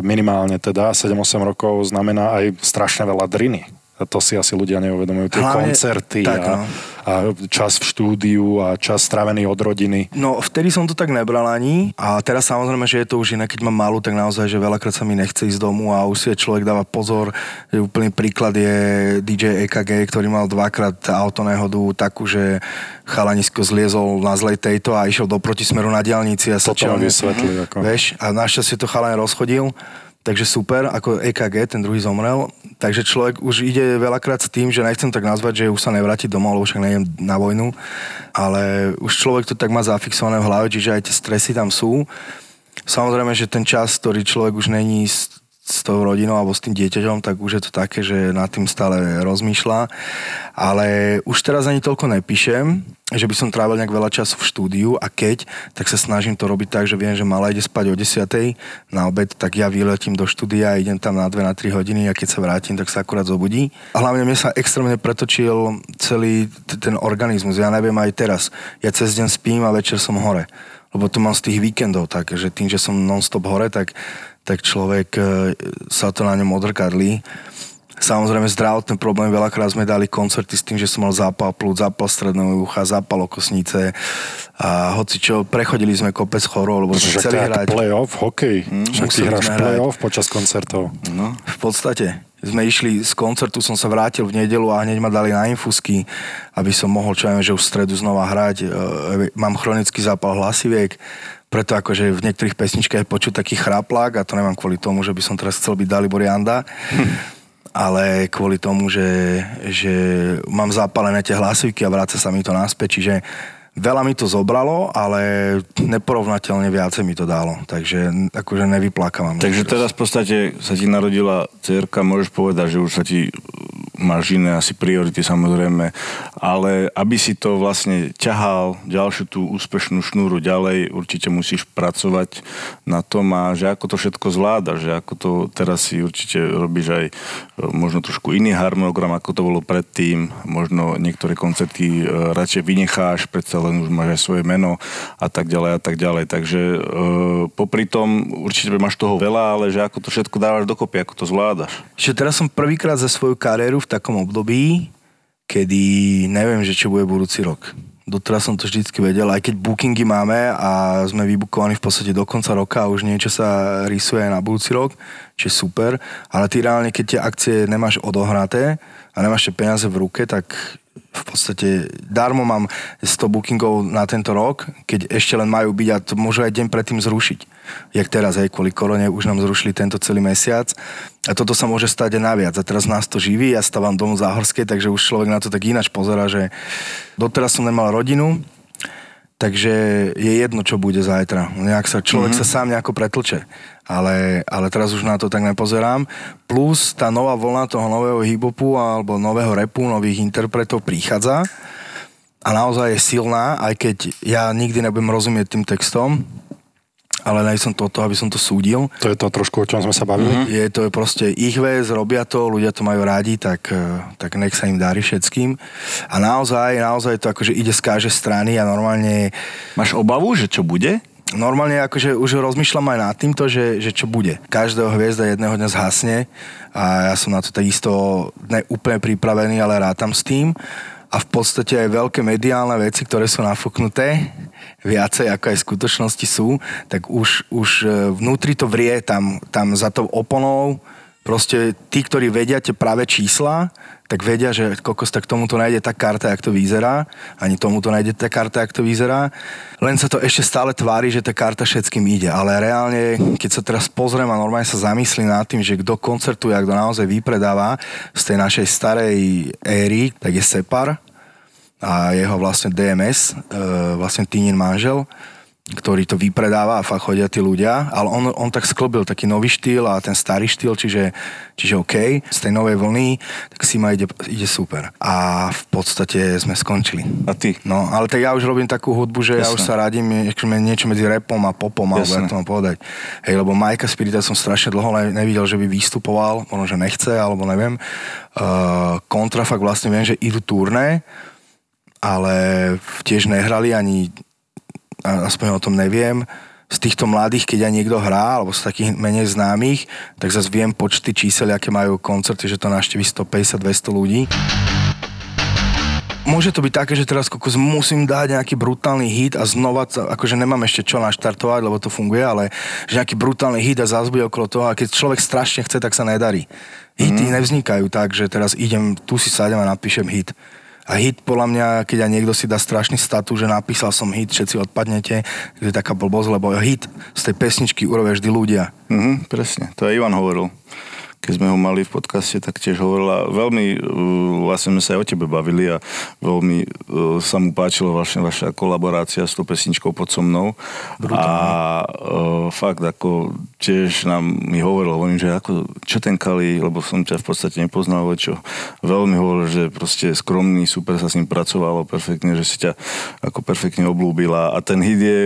minimálne teda 7-8 rokov, znamená aj strašne veľa driny to si asi ľudia neuvedomujú. Tie Hlavne, koncerty tak, a, no. a čas v štúdiu a čas strávený od rodiny. No, vtedy som to tak nebral ani a teraz samozrejme, že je to už iné, keď mám malú, tak naozaj, že veľakrát sa mi nechce ísť domu a už si človek dáva pozor. Že úplný príklad je DJ EKG, ktorý mal dvakrát autonehodu takú, že chalanisko zliezol na zlej tejto a išiel do protismeru na diálnici a sa Toto vysvetli. Ako... Vieš, a našťastie to chalan rozchodil takže super, ako EKG, ten druhý zomrel. Takže človek už ide veľakrát s tým, že nechcem tak nazvať, že už sa nevráti domov, lebo však nejdem na vojnu, ale už človek to tak má zafixované v hlave, čiže aj tie stresy tam sú. Samozrejme, že ten čas, ktorý človek už není s tou rodinou alebo s tým dieťaťom, tak už je to také, že nad tým stále rozmýšľa. Ale už teraz ani toľko nepíšem, že by som trávil nejak veľa času v štúdiu a keď, tak sa snažím to robiť tak, že viem, že malá ide spať o 10. na obed, tak ja vyletím do štúdia, idem tam na 2 na 3 hodiny a keď sa vrátim, tak sa akurát zobudí. A hlavne mne sa extrémne pretočil celý ten organizmus. Ja neviem aj teraz. Ja cez deň spím a večer som hore lebo to mám z tých víkendov tak, že tým, že som non-stop hore, tak tak človek e, sa to na ňom odrkadlí. Samozrejme zdravotné problémy, veľakrát sme dali koncerty s tým, že som mal zápal plúc, zápal stredného ucha, zápal okosnice a hoci čo, prechodili sme kopec chorov, lebo sme chceli hrať. play-off, hokej. Hmm, Však ty hráš play-off počas koncertov. No. V podstate. Sme išli z koncertu, som sa vrátil v nedelu a hneď ma dali na infusky, aby som mohol, čo viem, že už v stredu znova hrať. E, mám chronický zápal hlasiviek, preto akože v niektorých pesničkách počuť taký chraplák a to nemám kvôli tomu, že by som teraz chcel byť Dalibor Janda, ale kvôli tomu, že, že mám zapálené tie hlasivky a vráca sa mi to naspäť, čiže veľa mi to zobralo, ale neporovnateľne viacej mi to dalo, takže akože nevyplakávam. Takže teraz. v podstate sa ti narodila cerka, môžeš povedať, že už sa ti máš iné asi priority samozrejme, ale aby si to vlastne ťahal ďalšiu tú úspešnú šnúru ďalej, určite musíš pracovať na tom a že ako to všetko zvláda, že ako to teraz si určite robíš aj e, možno trošku iný harmonogram, ako to bolo predtým, možno niektoré koncerty e, radšej vynecháš, predsa len už máš aj svoje meno a tak ďalej a tak ďalej, takže e, popri tom určite máš toho veľa, ale že ako to všetko dávaš dokopy, ako to zvládaš. Čiže teraz som prvýkrát za svoju kariéru v takom období, kedy neviem, že čo bude budúci rok. Doteraz som to vždycky vedel, aj keď bookingy máme a sme vybukovaní v podstate do konca roka a už niečo sa rysuje na budúci rok, čo je super, ale ty reálne, keď tie akcie nemáš odohraté a nemáš tie peniaze v ruke, tak v podstate darmo mám 100 bookingov na tento rok, keď ešte len majú byť a to môžu aj deň predtým zrušiť. Jak teraz, aj kvôli korone, už nám zrušili tento celý mesiac. A toto sa môže stať aj naviac. A teraz nás to živí, ja stávam domu Záhorskej, takže už človek na to tak ináč pozera, že doteraz som nemal rodinu, takže je jedno, čo bude zajtra. Nejak sa, človek mm-hmm. sa sám nejako pretlče ale, ale teraz už na to tak nepozerám. Plus tá nová vlna toho nového hip-hopu alebo nového repu, nových interpretov prichádza a naozaj je silná, aj keď ja nikdy nebudem rozumieť tým textom, ale nej som toto, aby som to súdil. To je to trošku, o čom sme sa bavili? Mm-hmm. Je to je proste ich vec, robia to, ľudia to majú rádi, tak, eh, tak nech sa im darí všetkým. A naozaj, naozaj to akože ide z každej strany a normálne... Máš obavu, že čo bude? normálne akože už rozmýšľam aj nad týmto, že, že čo bude. Každého hviezda jedného dňa zhasne a ja som na to takisto ne úplne pripravený, ale rátam s tým. A v podstate aj veľké mediálne veci, ktoré sú nafúknuté, viacej ako aj v skutočnosti sú, tak už, už e, vnútri to vrie tam, tam za tou oponou, proste tí, ktorí vedia tie práve čísla, tak vedia, že kokos, tak tomuto nájde tá karta, jak to vyzerá, ani tomuto nájde tá karta, jak to vyzerá. Len sa to ešte stále tvári, že tá karta všetkým ide, ale reálne, keď sa teraz pozriem a normálne sa zamyslím nad tým, že kto koncertuje a kto naozaj vypredáva z tej našej starej éry, tak je Separ a jeho vlastne DMS, e, vlastne Tínin manžel ktorý to vypredáva a fakt chodia tí ľudia, ale on, on tak sklbil taký nový štýl a ten starý štýl, čiže, čiže OK, z tej novej vlny, tak si ma ide, ide super. A v podstate sme skončili. A ty? No, ale tak ja už robím takú hudbu, že Jasne. ja už sa radím niečo medzi repom a popom, alebo jak to mám povedať. Hej, lebo Majka Spirita som strašne dlho nevidel, že by vystupoval, možno, že nechce, alebo neviem. Uh, kontrafakt vlastne viem, že idú turné, ale tiež nehrali ani aspoň o tom neviem, z týchto mladých, keď aj niekto hrá, alebo z takých menej známych, tak zase viem počty čísel, aké majú koncerty, že to našteví 150-200 ľudí. Môže to byť také, že teraz kokos musím dať nejaký brutálny hit a znova, akože nemám ešte čo naštartovať, lebo to funguje, ale že nejaký brutálny hit a zase bude okolo toho a keď človek strašne chce, tak sa nedarí. Hity mm. nevznikajú tak, že teraz idem, tu si sadem a napíšem hit. A hit podľa mňa, keď aj niekto si dá strašný statu, že napísal som hit, všetci odpadnete, je taká blbosť, lebo hit z tej pesničky urobia vždy ľudia. Mhm, presne, to aj Ivan hovoril keď sme ho mali v podcaste, tak tiež hovorila, veľmi, uh, vlastne sme sa aj o tebe bavili a veľmi uh, sa mu páčila vlastne vaša kolaborácia s tou pesničkou pod so mnou. Brutálne. A uh, fakt, ako tiež nám mi hovoril, hovorím, že ako, čo ten Kali, lebo som ťa v podstate nepoznal, ale čo veľmi hovoril, že proste skromný, super sa s ním pracovalo perfektne, že si ťa ako perfektne oblúbila a ten hit je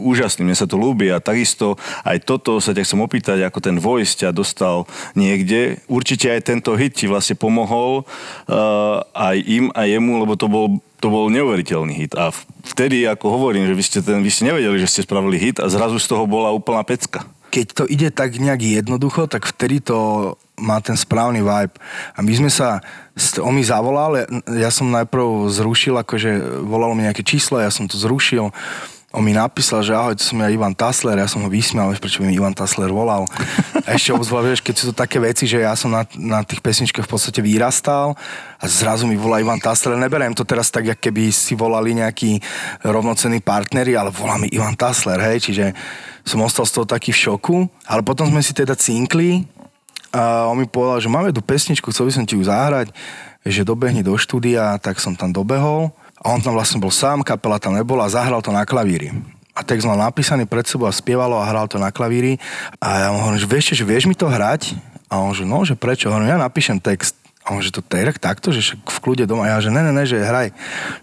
úžasný, mne sa to ľúbi a takisto aj toto sa ťa chcem opýtať, ako ten voice ťa dostal nie niekde. Určite aj tento hit ti vlastne pomohol uh, aj im, aj jemu, lebo to bol, to bol neuveriteľný hit. A vtedy, ako hovorím, že vy ste, ten, vy ste nevedeli, že ste spravili hit a zrazu z toho bola úplná pecka. Keď to ide tak nejak jednoducho, tak vtedy to má ten správny vibe. A my sme sa, on mi zavolal, ja som najprv zrušil, akože volalo mi nejaké číslo, ja som to zrušil on mi napísal, že ahoj, to som ja Ivan Tasler, ja som ho vysmial, vieš, prečo by mi Ivan Tasler volal. A ešte obzvlášť, vieš, keď sú to také veci, že ja som na, na tých pesničkách v podstate vyrastal a zrazu mi volá Ivan Tasler. Neberiem to teraz tak, jak keby si volali nejakí rovnocenní partneri, ale volá mi Ivan Tasler, hej, čiže som ostal z toho taký v šoku, ale potom sme si teda cinkli a on mi povedal, že máme tu pesničku, chcel by som ti ju zahrať, že dobehni do štúdia, tak som tam dobehol a on tam vlastne bol sám, kapela tam nebola a zahral to na klavíri. A text mal napísaný pred sebou a spievalo a hral to na klavíri. A ja mu hovorím, že vieš, že vieš mi to hrať? A on že no, že prečo? Hovorím, ja napíšem text. A on, že to tak takto, že v kľude doma. Ja, že ne, ne, ne, že hraj.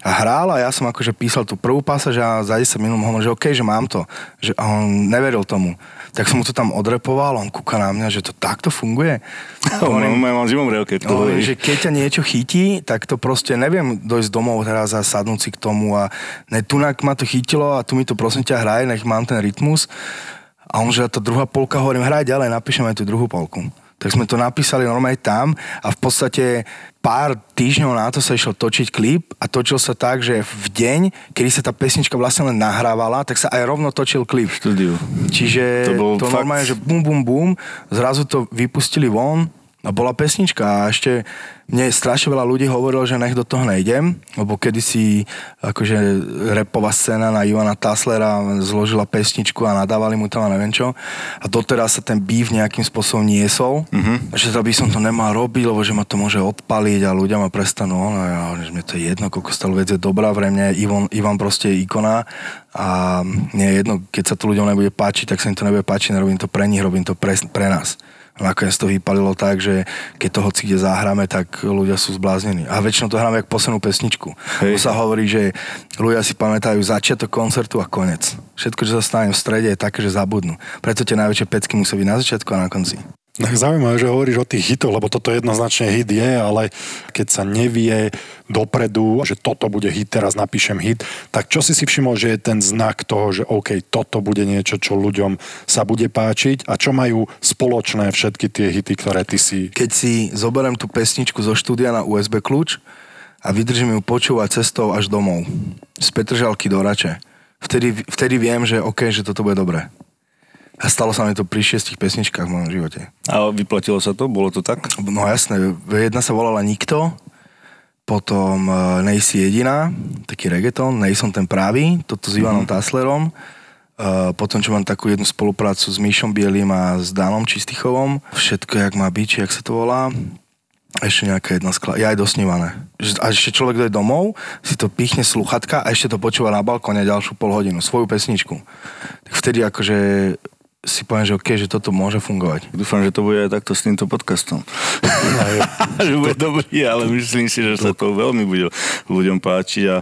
A hral a ja som akože písal tú prvú pasáž a za 10 minút hovoril, že OK, že mám to. Že, a on neveril tomu tak som mu to tam odrepoval, on kúka na mňa, že to takto funguje. Hovorím, mám zimom keď to hovorí. že keď ťa niečo chytí, tak to proste neviem dojsť domov teraz a sadnúť si k tomu a ne, tunak ma to chytilo a tu mi to prosím ťa hraje, nech mám ten rytmus. A on, že tá druhá polka, hovorím, hraj ďalej, napíšeme tú druhú polku. Tak sme to napísali normálne tam a v podstate pár týždňov na to sa išiel točiť klip a točil sa tak, že v deň, kedy sa tá pesnička vlastne len nahrávala, tak sa aj rovno točil klip. Štúdiu. Čiže to, bol to fakt... normálne, že bum, bum, bum, zrazu to vypustili von, a bola pesnička a ešte mne strašne veľa ľudí hovorilo, že nech do toho nejdem, lebo kedysi akože repová scéna na Ivana Taslera zložila pesničku a nadávali mu tam a neviem čo. A doteraz sa ten býv nejakým spôsobom niesol, mm-hmm. že to by som to nemal robiť, lebo že ma to môže odpaliť a ľudia ma prestanú. No ja že mi to je jedno, koľko stále vec je dobrá, pre mňa Ivan, Ivan proste je ikona a nie je jedno, keď sa to ľuďom nebude páčiť, tak sa im to nebude páčiť, nerobím to pre nich, robím to pre, pre nás nakoniec to vypalilo tak, že keď to hoci kde zahráme, tak ľudia sú zbláznení. A väčšinou to hráme ako poslednú pesničku. Hej. sa hovorí, že ľudia si pamätajú začiatok koncertu a konec. Všetko, čo sa stane v strede, je také, že zabudnú. Preto tie najväčšie pecky musia byť na začiatku a na konci. Tak zaujímavé, že hovoríš o tých hitoch, lebo toto jednoznačne hit je, ale keď sa nevie dopredu, že toto bude hit, teraz napíšem hit, tak čo si si všimol, že je ten znak toho, že OK, toto bude niečo, čo ľuďom sa bude páčiť a čo majú spoločné všetky tie hity, ktoré ty si... Keď si zoberiem tú pesničku zo štúdia na USB kľúč a vydržím ju počúvať cestou až domov, z Petržalky do Rače, vtedy, vtedy viem, že OK, že toto bude dobré. A stalo sa mi to pri šiestich pesničkách v mojom živote. A vyplatilo sa to? Bolo to tak? No jasné. Jedna sa volala Nikto, potom uh, Nejsi jediná, taký reggaeton, Nejsom ten pravý, toto s Ivanom mm-hmm. Taslerom. Uh, potom, čo mám takú jednu spoluprácu s Míšom Bielým a s Danom Čistichovom. Všetko, jak má byť, jak sa to volá. Ešte nejaká jedna skla... Ja aj dosnívané. A ešte človek dojde domov, si to pichne sluchatka a ešte to počúva na balkóne ďalšiu pol hodinu, svoju pesničku. Tak vtedy akože si poviem, že OK, že toto môže fungovať. Dúfam, že to bude aj takto s týmto podcastom. že bude dobrý, ale myslím si, že sa to veľmi bude ľuďom páčiť. A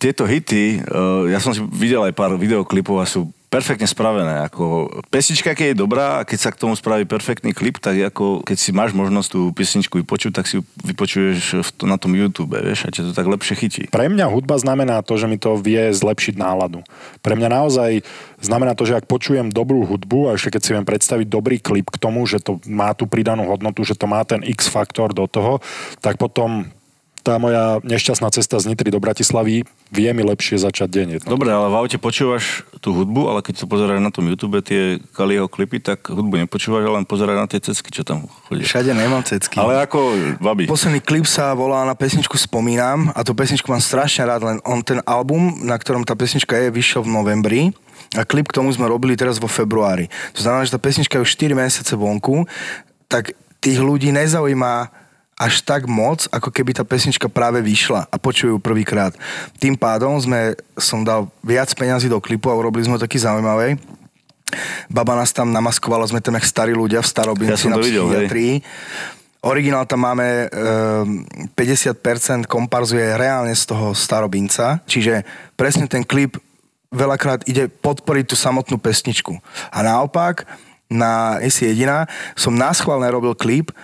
tieto hity, eh, ja som si videl aj pár videoklipov a sú perfektne spravené. Ako pesnička, keď je dobrá a keď sa k tomu spraví perfektný klip, tak ako keď si máš možnosť tú pesničku vypočuť, tak si ju vypočuješ v na tom YouTube, vieš, a ťa to tak lepšie chytí. Pre mňa hudba znamená to, že mi to vie zlepšiť náladu. Pre mňa naozaj znamená to, že ak počujem dobrú hudbu a ešte keď si viem predstaviť dobrý klip k tomu, že to má tú pridanú hodnotu, že to má ten X faktor do toho, tak potom tá moja nešťastná cesta z Nitry do Bratislavy vie mi lepšie začať deň. jednoducho. Dobre, ale v aute počúvaš tú hudbu, ale keď sa pozeráš na tom YouTube tie Kaliho klipy, tak hudbu nepočúvaš, ale len pozeráš na tie cecky, čo tam chodíš. Všade nemám cecky. Ale ako, babi. Posledný klip sa volá na pesničku Spomínam a tú pesničku mám strašne rád, len on ten album, na ktorom tá pesnička je, vyšiel v novembri a klip k tomu sme robili teraz vo februári. To znamená, že tá pesnička je už 4 mesiace vonku, tak tých ľudí nezaujíma až tak moc, ako keby tá pesnička práve vyšla a počujú prvýkrát. Tým pádom sme, som dal viac peňazí do klipu a urobili sme taký zaujímavý. Baba nás tam namaskovala, sme tam jak starí ľudia v starobinci Ja na psychiatrii. Originál tam máme ehm, 50% komparzuje reálne z toho starobinca, čiže presne ten klip veľakrát ide podporiť tú samotnú pesničku. A naopak, na Esi jediná som náschválne robil klip,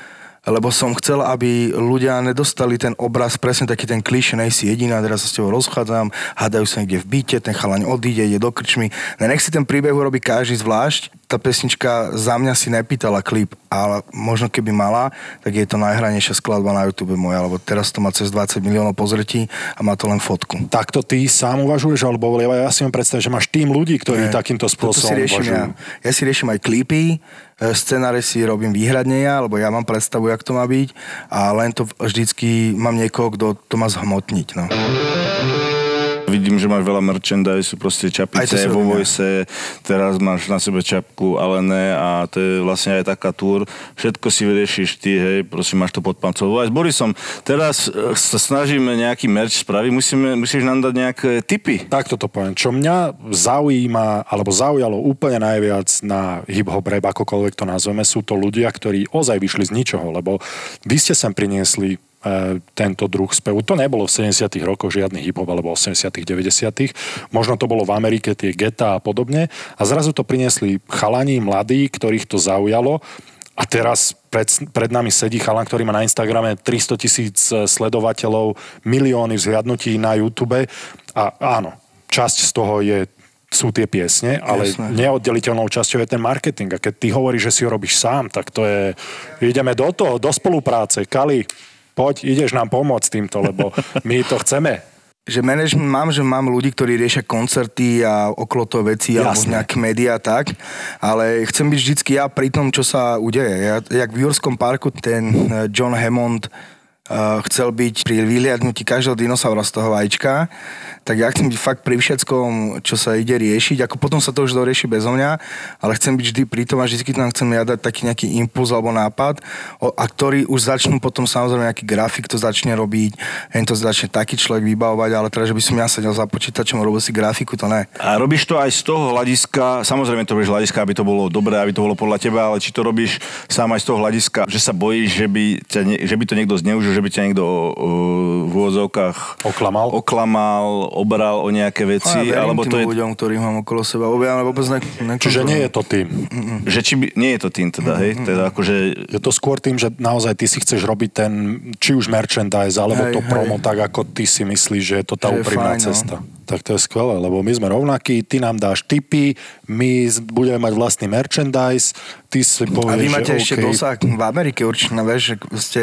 lebo som chcel, aby ľudia nedostali ten obraz, presne taký ten kliše, nejsi jediná, teraz sa s tebou rozchádzam, hádajú sa niekde v byte, ten chalaň odíde, ide do krčmy. No nech si ten príbeh urobí každý zvlášť. Tá pesnička za mňa si nepýtala klip, ale možno keby mala, tak je to najhranejšia skladba na YouTube moja, lebo teraz to má cez 20 miliónov pozretí a má to len fotku. Takto ty sám uvažuješ, alebo lebo ja si viem predstaviť, že máš tým ľudí, ktorí Nie, takýmto toto si spôsobom riešim uvažujú. ja. Ja si riešim aj klipy, e, scenáre si robím výhradne ja, lebo ja mám predstavu, jak to má byť a len to vždycky mám niekoho, kto to má zhmotniť. No. Vidím, že máš veľa merchandise, proste čapice vo. Vojse, teraz máš na sebe čapku Alené a to je vlastne aj taká túr. Všetko si vyriešiš ty, hej, prosím, máš to pod pancov. Aj s Borisom, teraz eh, sa snažíme nejaký merch spraviť, musíme, musíš nám dať nejaké tipy. Takto to poviem. Čo mňa zaujíma, alebo zaujalo úplne najviac na hip-hop rap, akokoľvek to nazveme, sú to ľudia, ktorí ozaj vyšli z ničoho, lebo vy ste sem priniesli tento druh spevu. To nebolo v 70 rokoch žiadny hip-hop, alebo 80 90 Možno to bolo v Amerike tie geta a podobne. A zrazu to priniesli chalani, mladí, ktorých to zaujalo. A teraz pred, pred nami sedí chalan, ktorý má na Instagrame 300 tisíc sledovateľov, milióny vzhľadnutí na YouTube. A áno, časť z toho je sú tie piesne, ale Jasné. neoddeliteľnou časťou je ten marketing. A keď ty hovoríš, že si ho robíš sám, tak to je... Ideme do toho, do spolupráce. Kali, poď, ideš nám pomôcť týmto, lebo my to chceme. Že management mám, že mám ľudí, ktorí riešia koncerty a okolo toho veci alebo nejaké médiá tak, ale chcem byť vždycky ja pri tom, čo sa udeje. Ja, jak v Jurskom parku ten eh, John Hammond chcel byť pri vyhliadnutí každého dinosaura z toho vajíčka, tak ja chcem byť fakt pri všetkom, čo sa ide riešiť. Ako potom sa to už dorieši bezo mňa, ale chcem byť vždy pri tom a vždy tam chcem ja dať taký nejaký impuls alebo nápad, a ktorý už začnú potom samozrejme nejaký grafik to začne robiť, hen to začne taký človek vybavovať, ale teda, že by som ja sedel za počítačom a robil si grafiku, to ne. A robíš to aj z toho hľadiska, samozrejme to robíš hľadiska, aby to bolo dobré, aby to bolo podľa teba, ale či to robíš sám aj z toho hľadiska, že sa bojíš, že by, ťa, že by to niekto zneužil, že by ťa niekto uh, v úvodzovkách Oklamal? oklamal, obral o nejaké veci, A ja verím alebo tým to je, ľuďom, ktorých mám okolo seba, ja vôbec ne, Čiže nie je to tým. že či by, nie je to tým teda, hej, teda akože Je to skôr tým, že naozaj ty si chceš robiť ten, či už merchandise, alebo Hej, to promo hej. tak, ako ty si myslíš, že je to tá Že je úprimná fajn, no. cesta. Tak to je skvelé, lebo my sme rovnakí, ty nám dáš tipy, my budeme mať vlastný merchandise, ty si A povieš, vy máte že ešte OK, dosah v Amerike určite, no, vieš, že ste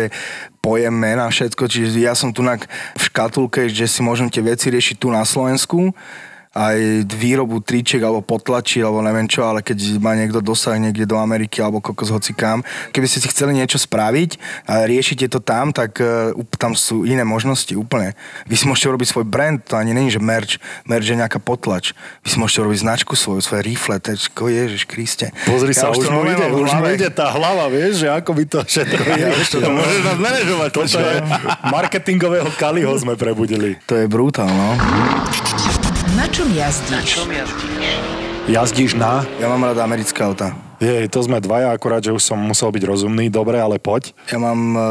pojem mena, všetko, čiže ja som tu v škatulke, že si môžem tie veci riešiť tu na Slovensku, aj výrobu tričiek alebo potlačí, alebo neviem čo, ale keď má niekto dosah niekde do Ameriky alebo kokos hoci kam, keby ste si chceli niečo spraviť a riešite to tam, tak uh, tam sú iné možnosti úplne. Vy si môžete urobiť svoj brand, to ani není, že merch, merch je nejaká potlač. Vy si môžete urobiť značku svoju, svoje rifle, tečko, ježiš Kriste. Pozri sa, Ja už, to mu ide, už mu ide tá hlava, vieš, že ako by to všetko Ja už to To môžeš nás manažovať. Toto je marketingového Kaliho sme prebudili. To je brutál, no. Na čom jazdíš? Jazdíš na? Ja mám rád americké auta. Jej, to sme dvaja, akurát, že už som musel byť rozumný. Dobre, ale poď. Ja mám uh,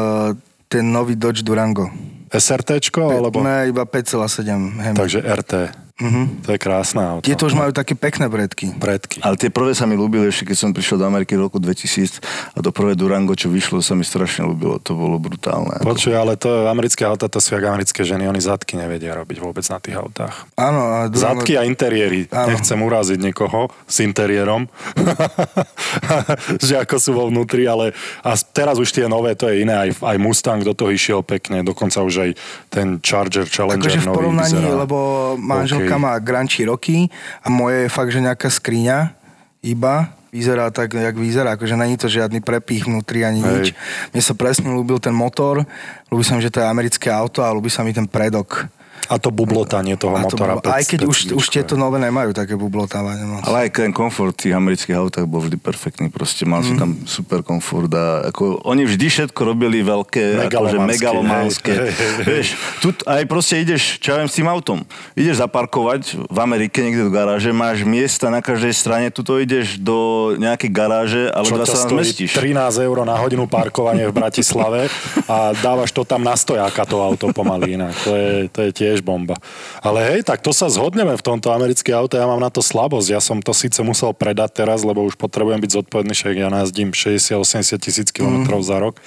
ten nový Dodge Durango. SRTčko, alebo... Ne, iba 5,7 Hemi. Takže RT. Mhm. To je krásne auto. Tieto už majú také pekné bredky. Predky. Ale tie prvé sa mi ľúbili ešte, keď som prišiel do Ameriky v roku 2000 a to prvé Durango, čo vyšlo, sa mi strašne ľúbilo. To bolo brutálne. Počuj, ale to americké auta, to sú jak americké ženy, oni zadky nevedia robiť vôbec na tých autách. Áno, a Durango... Zadky a interiéry. Áno. Nechcem uraziť niekoho s interiérom, že ako sú vo vnútri, ale a teraz už tie nové, to je iné. Aj, aj Mustang do toho išiel pekne, dokonca už aj ten Charger Challenger Akože v nový porovnaní, vyzerá. lebo manželka OK. má Grand Cherokee a moje je fakt, že nejaká skriňa iba vyzerá tak, jak vyzerá, akože není to žiadny prepich vnútri ani Hej. nič. Mne sa presne ľúbil ten motor, ľúbi sa mi, že to je americké auto a ľúbi sa mi ten predok. A to bublotanie toho A to motora. bolo- aj keď už, už tieto nové nemajú také bublotávanie moc. Ale aj ten komfort v tých amerických autách bol vždy perfektný. Proste mal Mhm. si tam super komfort a ako, oni vždy všetko robili veľké, akože Megalomanské, megalománske. hej, hej, hej. Vieš, tu aj proste ideš, čo ja viem, s tým autom. Ideš zaparkovať v Amerike niekde do garáže, máš miesta na každej strane, tuto ideš do nejakej garáže, ale Čo dva sa zmestíš. 13 eur na hodinu parkovanie v Bratislave a dávaš to tam na stojáka to auto pomaly inak. To je, to je tiež bomba. Ale hej, tak to sa zhodneme v tomto americké auto. Ja mám na to slabosť. Ja som to síce musel predať teraz, lebo už potrebujem byť zodpovedný, však ja nazdím 60-80 tisíc kilometrov za rok.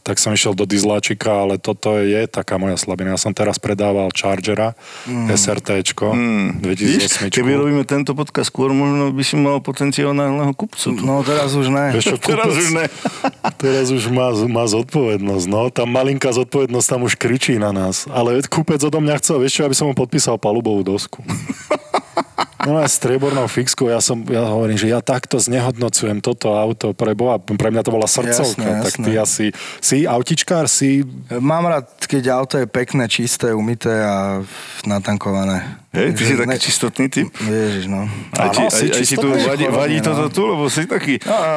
Tak som išiel do dizláčika, ale toto je taká moja slabina. Ja som teraz predával Chargera, SRTčko, Mm. Vidíš, 2008. keby robíme tento podcast skôr, možno by si mal potenciálneho kupcu. tu. No teraz už ne. Vieš čo, Teraz už ne. Teraz už má, má zodpovednosť, no. Tá malinká zodpovednosť tam už kričí na nás. Ale kúpec odo mňa chcel, vieš čo, aby som mu podpísal palubovú dosku. No a striebornou fixkou, ja som, ja hovorím, že ja takto znehodnocujem toto auto pre Boha, pre mňa to bola srdcovka, Jasné, tak jasné. ty asi, si autičkár, si, Mám rád, keď auto je pekné, čisté, umité a natankované. Hej, ty si Že taký ne- čistotný typ? Ježiš, no. Aj ti, aj, si aj ti tu vadí, vadí no. toto tu, lebo si taký, No, a, a,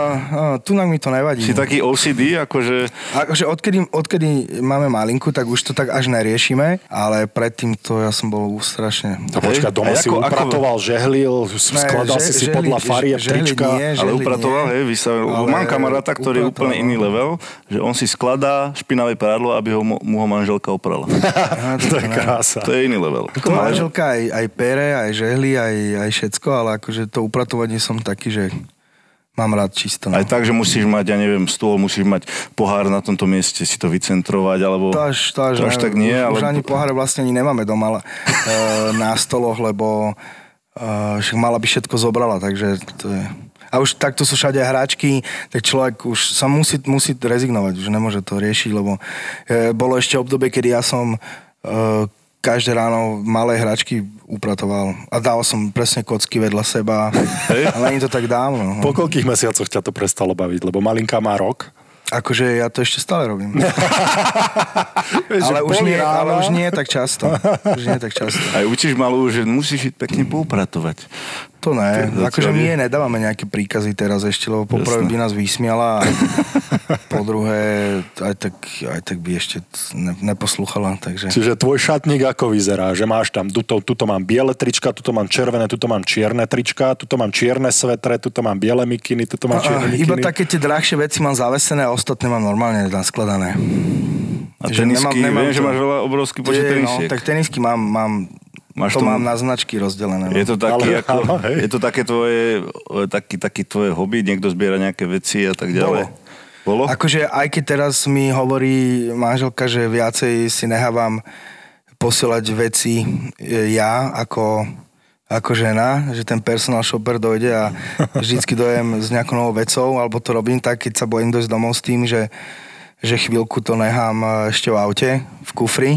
tunak mi to nevadí. si taký OCD, akože... Akože odkedy, odkedy máme malinku, tak už to tak až neriešime, ale predtým to ja som bol strašne... to počkaj, doma A si ako- ako- upratoval, žehlil, skladal že- si si žehli- podľa žehli trička. nie, Ale upratoval, nie. hej, vystavil. Ale Mám kamaráta, ktorý je úplne iný no. level, že on si skladá špinavé prádlo, aby ho, mu ho manželka oprala. To je ne. krása. To je iný level. Ako manželka aj, aj pere, aj žehli, aj, aj všetko, ale akože to upratovanie som taký, že mám rád čisto. No. Aj tak, že musíš mať, ja neviem, stôl, musíš mať pohár na tomto mieste, si to vycentrovať, alebo... To až, to až, to až tak nie, už, ale... Už ani poháre vlastne ani nemáme doma e, na stoloch, lebo e, však mala by všetko zobrala, takže to je... A už takto sú všade hráčky, tak človek už sa musí, musí rezignovať, už nemôže to riešiť, lebo e, bolo ešte obdobie, kedy ja som e, každé ráno malé hračky upratoval a dával som presne kocky vedľa seba, ale nie je to tak dávno. no. Po koľkých mesiacoch ťa to prestalo baviť? Lebo malinká má rok. Akože ja to ešte stále robím. Vieš, ale, už nie, ale už nie tak často. Už nie tak často. Aj učíš malú, že musíš ísť pekne poupratovať. To ne. Akože my jej nedávame nejaké príkazy teraz ešte, lebo poprvé by nás vysmiala a po druhé aj tak, aj tak by ešte ne, neposlúchala. Takže... Čiže tvoj šatník ako vyzerá? Že máš tam, tuto, tuto mám biele trička, tuto mám červené, tuto mám čierne trička, tuto mám čierne svetre, tuto mám biele mikiny, tuto mám čierne mikiny. iba také tie drahšie veci mám zavesené a ostatné mám normálne naskladané. A Že tenisky, nemám- nemám viem, že máš veľa obrovský počet no, tenisiek. tak tenisky mám, mám Máš to tomu- mám na značky rozdelené. No. Je to taký, Ale- ako, áno, je to také tvoje, taký, taký tvoje hobby, niekto zbiera nejaké veci a tak ďalej. Bolo? Akože aj keď teraz mi hovorí manželka, že viacej si nehávam posielať veci e, ja ako, ako žena, že ten personal shopper dojde a vždycky dojem s nejakou novou vecou, alebo to robím tak, keď sa bojím dojsť domov s tým, že, že chvíľku to nechám e, ešte v aute, v kufri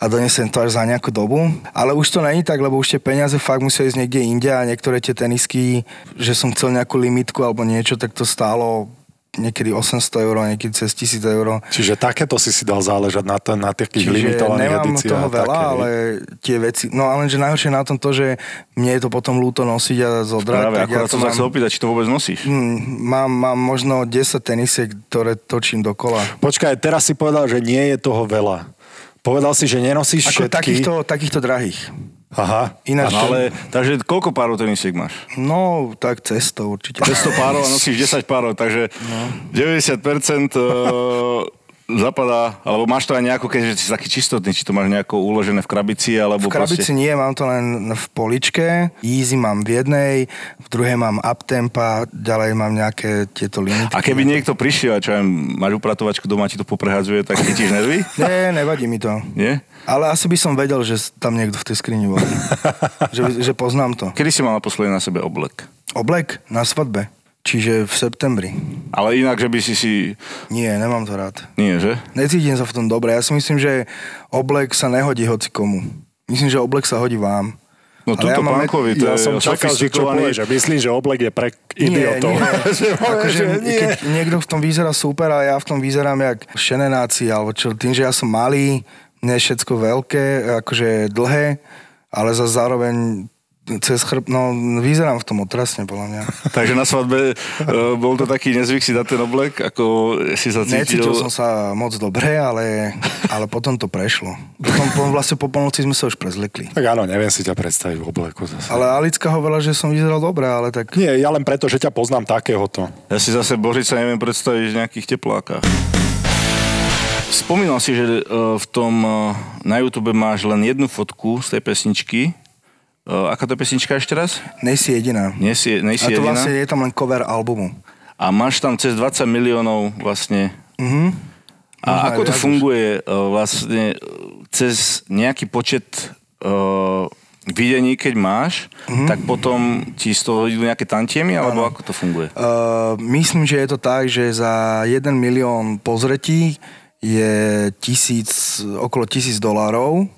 a donesem to až za nejakú dobu. Ale už to není tak, lebo už tie peniaze fakt musia ísť niekde inde a niektoré tie tenisky, že som chcel nejakú limitku alebo niečo, tak to stálo niekedy 800 eur, niekedy cez 1000 eur. Čiže takéto si si dal záležať na, ten, na takých Čiže limitovaných nemám edíciách. toho veľa, také, ale tie veci... No ale že najhoršie na tom to, že mne je to potom ľúto nosiť a zodrať. Práve, tak akorát ja to som sa mám, chcel opýtať, či to vôbec nosíš. Mm, mám, mám možno 10 tenisiek, ktoré točím dokola. Počkaj, teraz si povedal, že nie je toho veľa. Povedal si, že nenosíš Ako všetky. takýchto, takýchto drahých. Aha. Ináč, No, ale, takže koľko párov tenisiek máš? No, tak cestou určite. 600 párov a nosíš 10 párov, takže No. 90% eh, zapadá, alebo máš to aj nejako, keďže si taký čistotný, či to máš nejako uložené v krabici, alebo V krabici proste... nie, mám to len v poličke. Easy mám v jednej, v druhej mám uptempa, ďalej mám nejaké tieto limity. A keby niekto prišiel čo aj máš upratovačku doma, ti to poprehadzuje, tak chytíš nervy? Nie, nevadí mi to. Nie? Ale asi by som vedel, že tam niekto v tej skrini bol. že, že poznám to. Kedy si mal naposledy na sebe oblek? Oblek na svadbe. Čiže v septembri. Ale inak, že by si si... Nie, nemám to rád. Nie, že? Necítim sa v tom dobre. Ja si myslím, že oblek sa nehodí hoci komu. Myslím, že oblek sa hodí vám. No Ale tuto ja mám- pánkovi, to Ja je som čakal, že čo sofistikovaný. povie, že myslím, že oblek je pre Nie, idiotov. nie. Povie, akože, že nie. keď niekto v tom vyzerá super a ja v tom vyzerám jak šenenáci, alebo čo, tým, že ja som malý, nie je všetko veľké, akože dlhé, ale za zároveň cez chrb, no vyzerám v tom otrasne, podľa mňa. Takže na svadbe uh, bol to taký nezvyk si dať ten oblek, ako si sa cítil... Necítil som sa moc dobre, ale, ale potom to prešlo. Potom po, vlastne po polnoci sme sa už prezlekli. Tak áno, neviem si ťa predstaviť v obleku zase. Ale Alicka hovorila, že som vyzeral dobre, ale tak... Nie, ja len preto, že ťa poznám takéhoto. Ja si zase Božica neviem predstaviť v nejakých teplákach. Spomínal si, že uh, v tom uh, na YouTube máš len jednu fotku z tej pesničky. Uh, aká to je pesnička ešte raz? Nej si jediná. Nie si, nej A to jediná. vlastne je tam len cover albumu. A máš tam cez 20 miliónov vlastne. Mhm. A Možno aj ako to viac už. funguje uh, vlastne uh, cez nejaký počet uh, videní, keď máš, Mhm. tak potom ti z toho idú nejaké tantiemy, alebo ako to funguje? Uh, myslím, že je to tak, že za 1 milión pozretí je tisíc, okolo tisíc dolárov,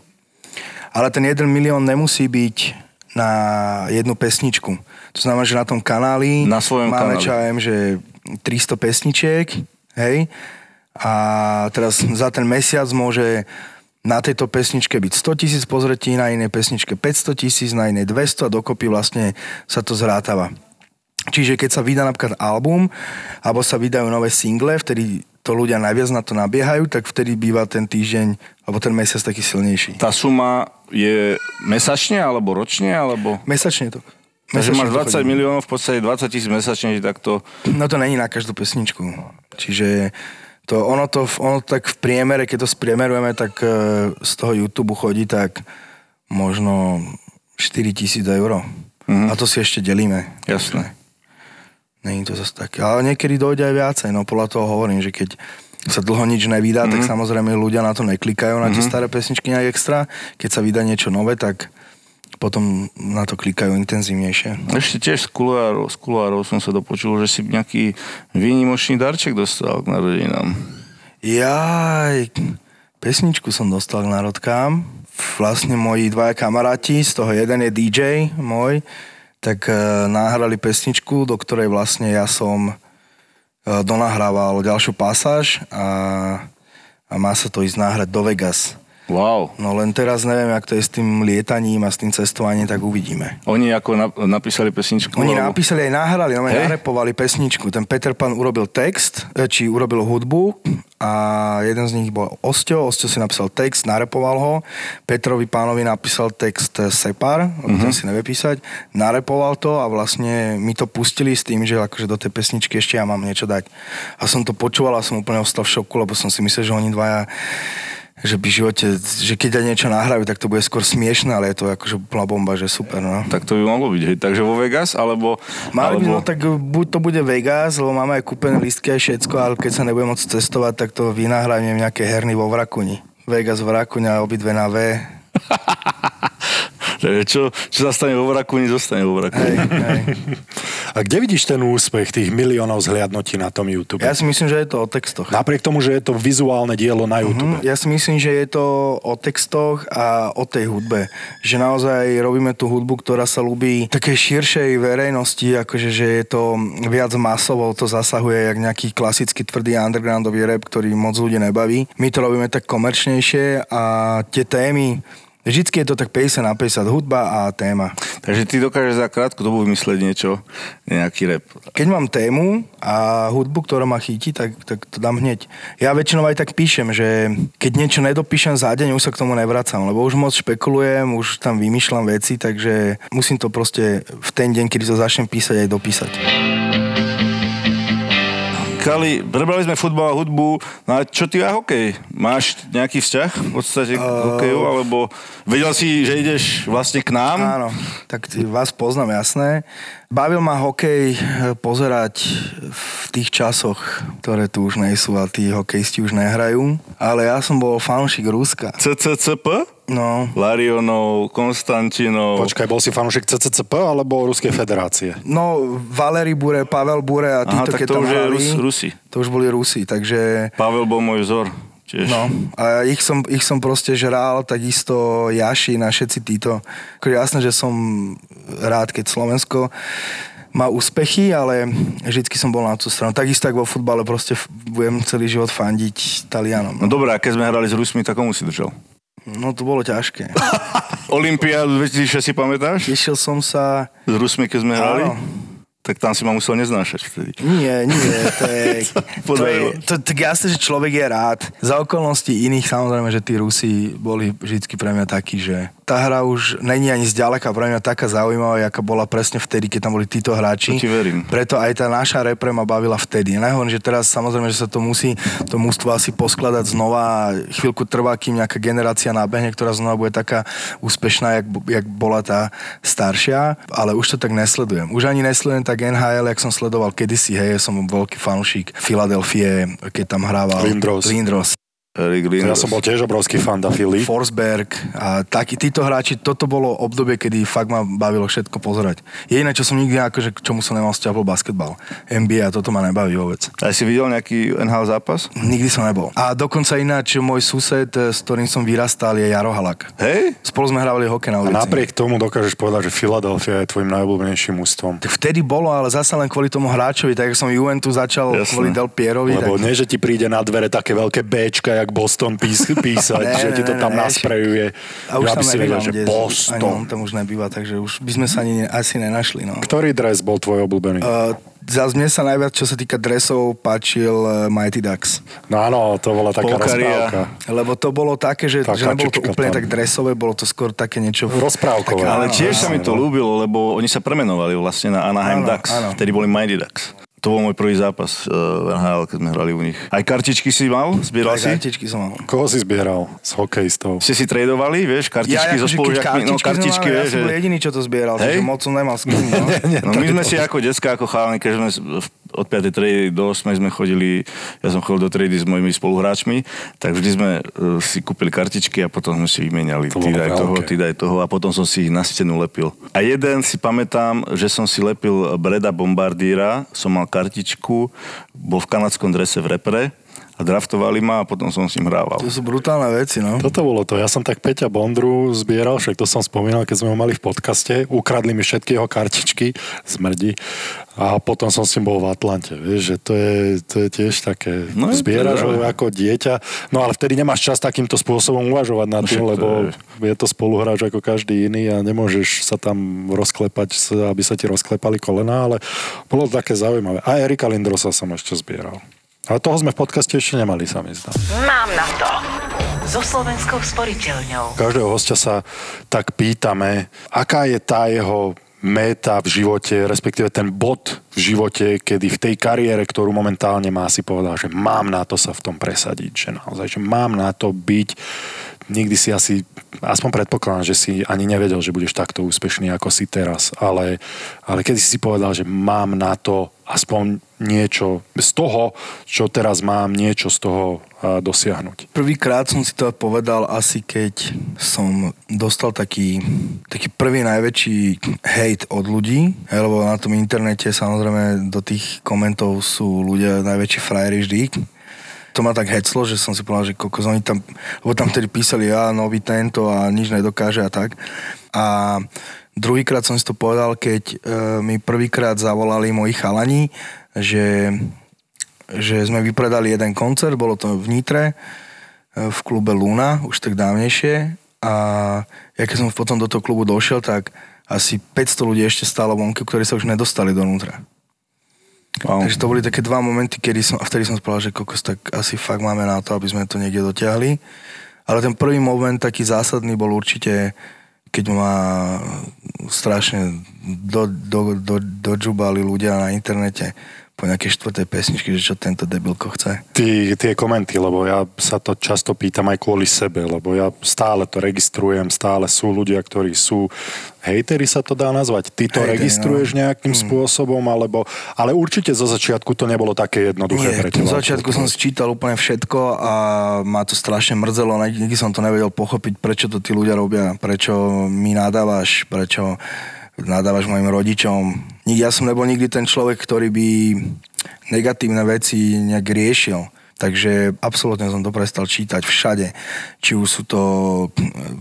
ale ten 1 milión nemusí byť na jednu pesničku. To znamená, že na tom kanáli Na svojom máme, kanáli. čo ja viem, že 300 pesničiek, hej, a teraz za ten mesiac môže na tejto pesničke byť 100 tisíc pozretí, na inej pesničke 500 tisíc, na inej 200 a dokopy vlastne sa to zrátava. Čiže keď sa vydá napríklad album, alebo sa vydajú nové single, vtedy to ľudia najviac na to nabiehajú, tak vtedy býva ten týždeň alebo ten mesiac taký silnejší. Tá suma je mesačne alebo ročne, alebo... Mesačne to. Takže mesačne máš to 20 chodí. miliónov, v podstate 20 tisíc mesačne, tak to... No to není na každú pesničku. Čiže to, ono, to, ono tak v priemere, keď to spriemerujeme, tak e, z toho YouTube chodí tak možno 4 tisíc eur. Mhm. A to si ešte delíme. Jasné. Není to zase také. Ale niekedy dojde aj viacej. No podľa toho hovorím, že keď sa dlho nič nevydá, mm-hmm. tak samozrejme ľudia na to neklikajú, na tie mm-hmm. staré pesničky nejak extra. Keď sa vydá niečo nové, tak potom na to klikajú intenzívnejšie. Ešte tiež z kuloárov, z kuloárov som sa dopočul, že si nejaký výnimočný darček dostal k narodinám. Jaj, pesničku som dostal k národkám. Vlastne moji dvaja kamaráti, z toho jeden je DJ môj, tak e, nahrali pesničku, do ktorej vlastne ja som donahrával ďalšiu pasáž a, a má sa to ísť náhrať do Vegas. Wow. No len teraz neviem, jak to je s tým lietaním a s tým cestovaním, tak uvidíme. Oni ako na, napísali pesničku? Oni alebo- napísali aj nahrali, no Hej. narepovali pesničku. Ten Peter Pan urobil text, e, či urobil hudbu a jeden z nich bol Osťo. Osťo si napísal text, narepoval ho. Petrovi Pánovi napísal text e, Separ, lebo ten si nevie písať. Narepoval to a vlastne mi to pustili s tým, že akože do tej pesničky ešte ja mám niečo dať. A som to počúval a som úplne ostal v šoku, lebo som si myslel, že oni dvaja že by v živote, že keď niečo nahrajú, tak to bude skôr smiešné, ale je to akože úplná bomba, že super, no. Tak to by mohlo byť, hej. Takže vo Vegas, alebo... Mali by, alebo... no tak buď to bude Vegas, lebo máme aj kúpené listky a všetko, ale keď sa nebudem môcť cestovať, tak to vynahrajeme nejaké herny vo Vrakuni. Vegas, Vrakuňa, obidve na V. Čo, čo sa stane vo Vrakuni, zostane vo Vrakuni. Hej, hej. A kde vidíš ten úspech tých miliónov zhliadnutí na tom YouTube? Ja si myslím, že je to o textoch. Napriek tomu, že je to vizuálne dielo na YouTube. Mhm, Ja si myslím, že je to o textoch a o tej hudbe. Že naozaj robíme tú hudbu, ktorá sa ľúbi takej širšej verejnosti, akože že je to viac masovo, to zasahuje jak nejaký klasický tvrdý undergroundový rap, ktorý moc ľudí nebaví. My to robíme tak komerčnejšie a tie témy Vždycky je to tak 50 na 50, hudba a téma. Takže ty dokážeš za krátku dobu vymyslieť niečo, nejaký rap. Keď mám tému a hudbu, ktorá ma chytí, tak, tak to dám hneď. Ja väčšinou aj tak píšem, že keď niečo nedopíšem za deň, už sa k tomu nevracam, lebo už moc špekulujem, už tam vymýšľam veci, takže musím to proste v ten deň, kedy to začnem písať, aj dopísať. Kali, prebrali sme futbal a hudbu, no a čo ty a hokej? Máš nejaký vzťah v podstate k hokeju, alebo vedel si, že ideš vlastne k nám? Áno, tak vás poznám, jasné. Bavil ma hokej eh, pozerať v tých časoch, ktoré tu už nie sú a tí hokejisti už nehrajú. Ale ja som bol fanúšik Ruska. CCCP? No, Larionov, Konstantinov. Počkaj, bol si fanúšik CCCP alebo Ruskej federácie? no Valery Bure, Pavel Bure a Aha, títo, tak keď to už je hrali, Rus, Rusi. to už boli Rusi, takže Pavel bol môj vzor. Tiež. No, a ich som, ich som proste žral, takisto Jaši a všetci títo. Akože jasné, že som rád, keď Slovensko má úspechy, ale vždycky som bol na tú stranu. Takisto ako vo futbale, proste budem celý život fandiť Talianom. No dobré, a keď sme hrali s Rusmi, tak komu si držal? No to bolo ťažké. Olympiádu 2006 si pamätáš? Tešil som sa... S Rusmi, keď sme hrali? Áno. Tak tam si ma musel neznášať vtedy. Nie, nie, to je, to je Podarilo. to, tak jasné, že človek je rád. Za okolností iných samozrejme, že tí Rusi boli vždy pre mňa takí, že tá hra už není ani zďaleka pre mňa taká zaujímavá, aká bola presne vtedy, keď tam boli títo hráči. To ti verím. Preto aj tá naša repre ma bavila vtedy. Nehovorím, že teraz samozrejme, že sa to musí, to mústvo asi poskladať znova. Chvíľku trvá, kým nejaká generácia nábehne, ktorá znova bude taká úspešná, jak, jak bola tá staršia, ale už to tak nesledujem. Už ani nesledujem tak NHL, jak som sledoval kedysi, hej, som veľký fanúšik Filadelfie, keď tam hrával Lindros. Lindros. Erik Ja Lindros. som bol tiež obrovský fan da Philly. Forsberg a takí títo hráči, toto bolo obdobie, kedy fakt ma bavilo všetko pozerať. Jediné, čo som nikdy akože, k čomu som nemal vzťah, bol basketbal. NBA, toto ma nebaví vôbec. A si videl nejaký NHL zápas? Nikdy som nebol. A dokonca ináč môj sused, eh, s ktorým som vyrastal, je Jaro Halak. Hej? Spolu sme hrávali hokej na A ulici. napriek tomu dokážeš povedať, že Philadelphia je tvojim najobľúbenejším ústvom. Tak vtedy bolo, ale zase len kvôli tomu hráčovi, tak som Juventus začal Jasné. kvôli Del Pierovi. Lebo tak... nie, že ti príde na dvere také veľké Bčka, jak Boston pís, písať, Ne, že ti to tam ne, nasprejuje. A už tam si vedel, nebývam, že kde, ani on Boston. tam už nebýva, takže už by sme sa ani ne- asi nenašli. No. Ktorý dres bol tvoj obľúbený? Uh, zás mne sa najviac, čo sa týka dresov, páčil uh, Mighty Ducks. No áno, to bola taká Polkaria. rozprávka. Lebo to bolo také, že, Taká že nebolo to úplne tam. tak dresové, bolo to skôr také niečo... Rozprávkové. Také, Ale Áno, tiež sa mi to áno. ľúbilo, lebo oni sa premenovali vlastne na Anaheim Áno, Ducks. áno. Vtedy boli Mighty Ducks. To bol môj prvý zápas uh, v NHL, keď sme hrali u nich. Aj kartičky si mal? Zbieral Tak si? kartičky som mal. Koho si zbieral z hokejistov? Ste si tradovali, vieš, kartičky so akože keď spolužiakmi? No, kartičky, vieš, ja som bol jediný, čo to zbieral, Hej? takže moc som nemal s kým. No. No my sme si ako decka, ako chalani, keď sme v- od 5. triedy do 8. sme chodili, ja som chodil do triedy s mojimi spoluhráčmi, tak vždy sme uh, si kúpili kartičky a potom sme si vymenali. To Ty daj toho, ty daj toho a potom som si ich na stenu lepil. A jeden si pamätám, že som si lepil Breda Bombardíra, som mal kartičku, bol v kanadskom drese v repre a draftovali ma a potom som s ním hrával. To sú brutálne veci, no. Toto bolo to. Ja som tak Peťa Bondru zbieral, však to som spomínal, keď sme ho mali v podcaste. Ukradli mi všetky jeho kartičky, smrdi. A potom som s ním bol v Atlante. Vieš, že to je, to je tiež také... No, Zbieraš ho ako dieťa. No ale vtedy nemáš čas takýmto spôsobom uvažovať No, tým, lebo je- to spoluhráč ako každý iný a nemôžeš sa tam rozklepať, aby sa ti rozklepali kolena, ale bolo to také zaujímavé. A Erika Lindrosa som ešte zbieral. Ale toho sme v podcaste ešte nemali, sa mi zdá. Mám na to. So Slovenskou sporiteľňou. Každého hostia sa tak pýtame, aká je tá jeho méta v živote, respektíve ten bod v živote, kedy v tej kariére, ktorú momentálne má, si povedal, že mám na to sa v tom presadiť, že naozaj, že mám na to byť nikdy si asi, aspoň predpokladám, že si ani nevedel, že budeš takto úspešný, ako si teraz, ale, ale keď si povedal, že mám na to aspoň niečo z toho, čo teraz mám, niečo z toho a, dosiahnuť. Prvýkrát som si to povedal asi keď som dostal taký, taký prvý najväčší hate od ľudí, lebo na tom internete samozrejme do tých komentov sú ľudia najväčší frajeri vždy, to ma tak heclo, že som si povedal, že kokos, oni tam, lebo tam vtedy písali, ja, nový tento a nič nedokáže a tak. A druhýkrát som si to povedal, keď e, mi prvýkrát zavolali moji chalani, že, že sme vypredali jeden koncert, bolo to v Nitre, e, v klube Luna, už tak dávnejšie. A ja keď som potom do toho klubu došiel, tak asi 500 ľudí ešte stálo vonku, ktorí sa už nedostali donútra. Wow. Takže to boli také dva momenty, kedy som, vtedy som povedal, že kokos, tak asi fakt máme na to, aby sme to niekde dotiahli. Ale ten prvý moment taký zásadný bol určite, keď ma strašne do, do, do, dodžubali ľudia na internete po nejakej štvrtej pesničke, že čo tento debilko chce. Ty, tie komenty, lebo ja sa to často pýtam aj kvôli sebe, lebo ja stále to registrujem, stále sú ľudia, ktorí sú hejteri sa to dá nazvať. Ty to Hejteri, registruješ no. nejakým Mm. spôsobom, alebo, ale určite zo začiatku to nebolo také jednoduché Nie, pre teba. začiatku som si čítal úplne všetko a ma to strašne mrzelo, Nik- nikdy som to nevedel pochopiť, prečo to tí ľudia robia, prečo mi nadávaš, prečo nadávaš mojim rodičom. Ja som nebol nikdy ten človek, ktorý by negatívne veci nejak riešil. Takže absolútne som to prestal čítať všade. Či už sú to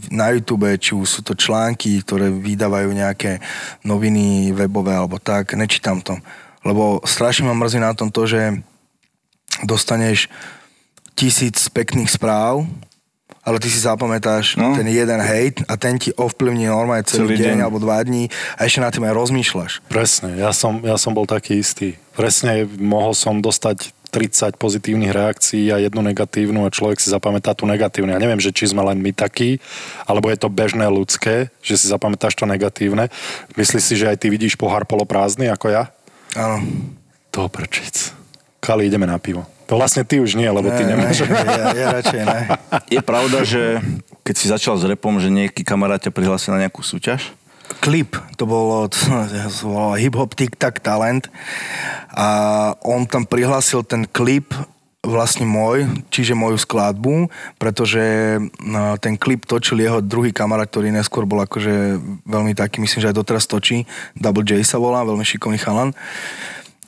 na YouTube, či už sú to články, ktoré vydávajú nejaké noviny webové alebo tak. Nečítam to. Lebo strašne ma mrzí na tom to, že dostaneš tisíc pekných správ, ale ty si zapamätáš No. ten jeden hejt a ten ti ovplyvní normálne celý, Celý deň, deň. alebo dva dní a ešte na tým aj rozmýšľaš. Presne, ja som, ja som bol taký istý. Presne mohol som dostať 30 pozitívnych reakcií a jednu negatívnu a človek si zapamätá tú negatívnu. Ja neviem, že či sme len my takí, alebo je to bežné ľudské, že si zapamätáš to negatívne. Myslíš si, že aj ty vidíš pohár poloprázdny ako ja? Áno. To prčic. Kali, ideme na pivo. To vlastne ty už nie, lebo ty Ne, nemáš. ne, ja, ja radšej ne. Je pravda, že keď si začal s repom, že nejaký kamarát ťa prihlásil na nejakú súťaž? Klip, to bolo, volalo Hip Hop Tic Tac Talent a on tam prihlásil ten klip vlastne môj, čiže moju skladbu, pretože no, ten klip točil jeho druhý kamarát, ktorý neskôr bol akože veľmi taký, myslím, že aj doteraz točí, Double J sa volá, veľmi šikovný chalan.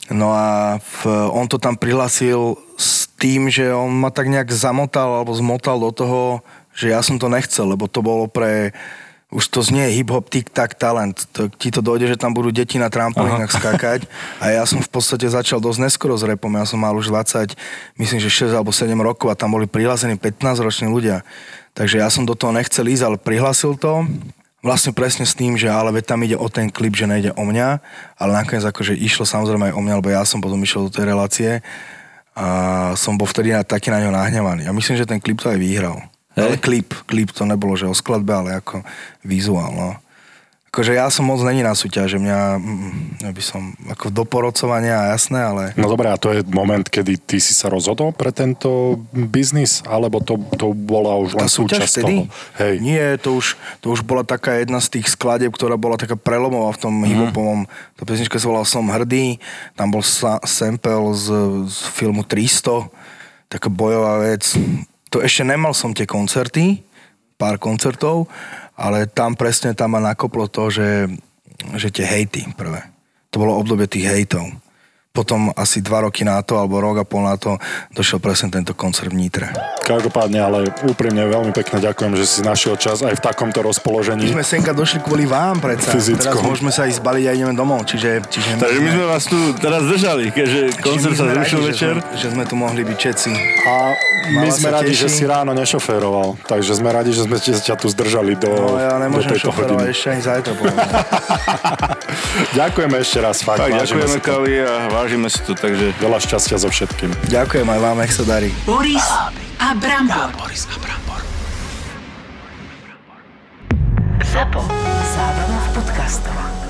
No a v, on to tam prihlásil s tým, že on ma tak nejak zamotal alebo zmotal do toho, že ja som to nechcel, lebo to bolo pre už to znie hip-hop, tic-tac, talent. To, ti to dojde, že tam budú deti na trampolínach skákať a ja som v podstate začal dosť neskoro s repom. Ja som mal už 20, myslím, že 6 alebo 7 rokov a tam boli prihlásení 15 roční ľudia. Takže ja som do toho nechcel ísť, ale prihlásil to vlastne presne s tým, že ale veď tam ide o ten klip, že nejde o mňa, ale nakoniec akože išlo samozrejme aj o mňa, lebo ja som potom išiel do tej relácie a som bol vtedy na, taký na ňo nahnevaný. A myslím, že ten klip to aj vyhral. Hej. Ale klip, klip to nebolo, že o skladbe, ale ako vizuál, no. Akože ja som moc není na súťaže, mňa, ja by som, ako do porodcovania, jasné, ale No dobré, a to je moment, kedy ty si sa rozhodol pre tento biznis? Alebo to, to bola už len tá súťaž súčasť vtedy? toho? Hej. Nie, to už, to už bola taká jedna z tých skladieb, ktorá bola taká prelomová v tom mm. hiphopovom. Tá pesnička sa volala Som hrdý, tam bol sa, sample z, z filmu 300, taká bojová vec. To ešte nemal som tie koncerty, pár koncertov, ale tam presne tam ma nakoplo to, že, že tie hejty prvé. To bolo obdobie tých hejtov. Potom asi dva roky na to, alebo rok a pol na to, došiel presne tento koncert v Nitre. Každopádne, ale úprimne veľmi pekne ďakujem, že si našiel čas aj v takomto My rozpoložení. sme senka došli kvôli vám predsa. Fyzicko. Teraz môžeme sa ísť zbaliť a ideme domov. Čiže, čiže Takže my sme vás tu teraz držali, keďže koncert my sa zrušil večer. Že, sme- že sme tu mohli byť všetci. A my Mala sme radi, teší. že si ráno nešoféroval. Takže sme radi, že sme ťa tu zdržali do, No ja nemôžem hodiny. ešte ani zajtra. Ďakujeme ešte raz, fakt. Tak, ďakujeme. Kali a vážime si to, takže Veľa šťastia so všetkým. Ďakujem aj vám, nech sa darí. Boris a Brambor. ZAPO. Zábrná v podcastovách.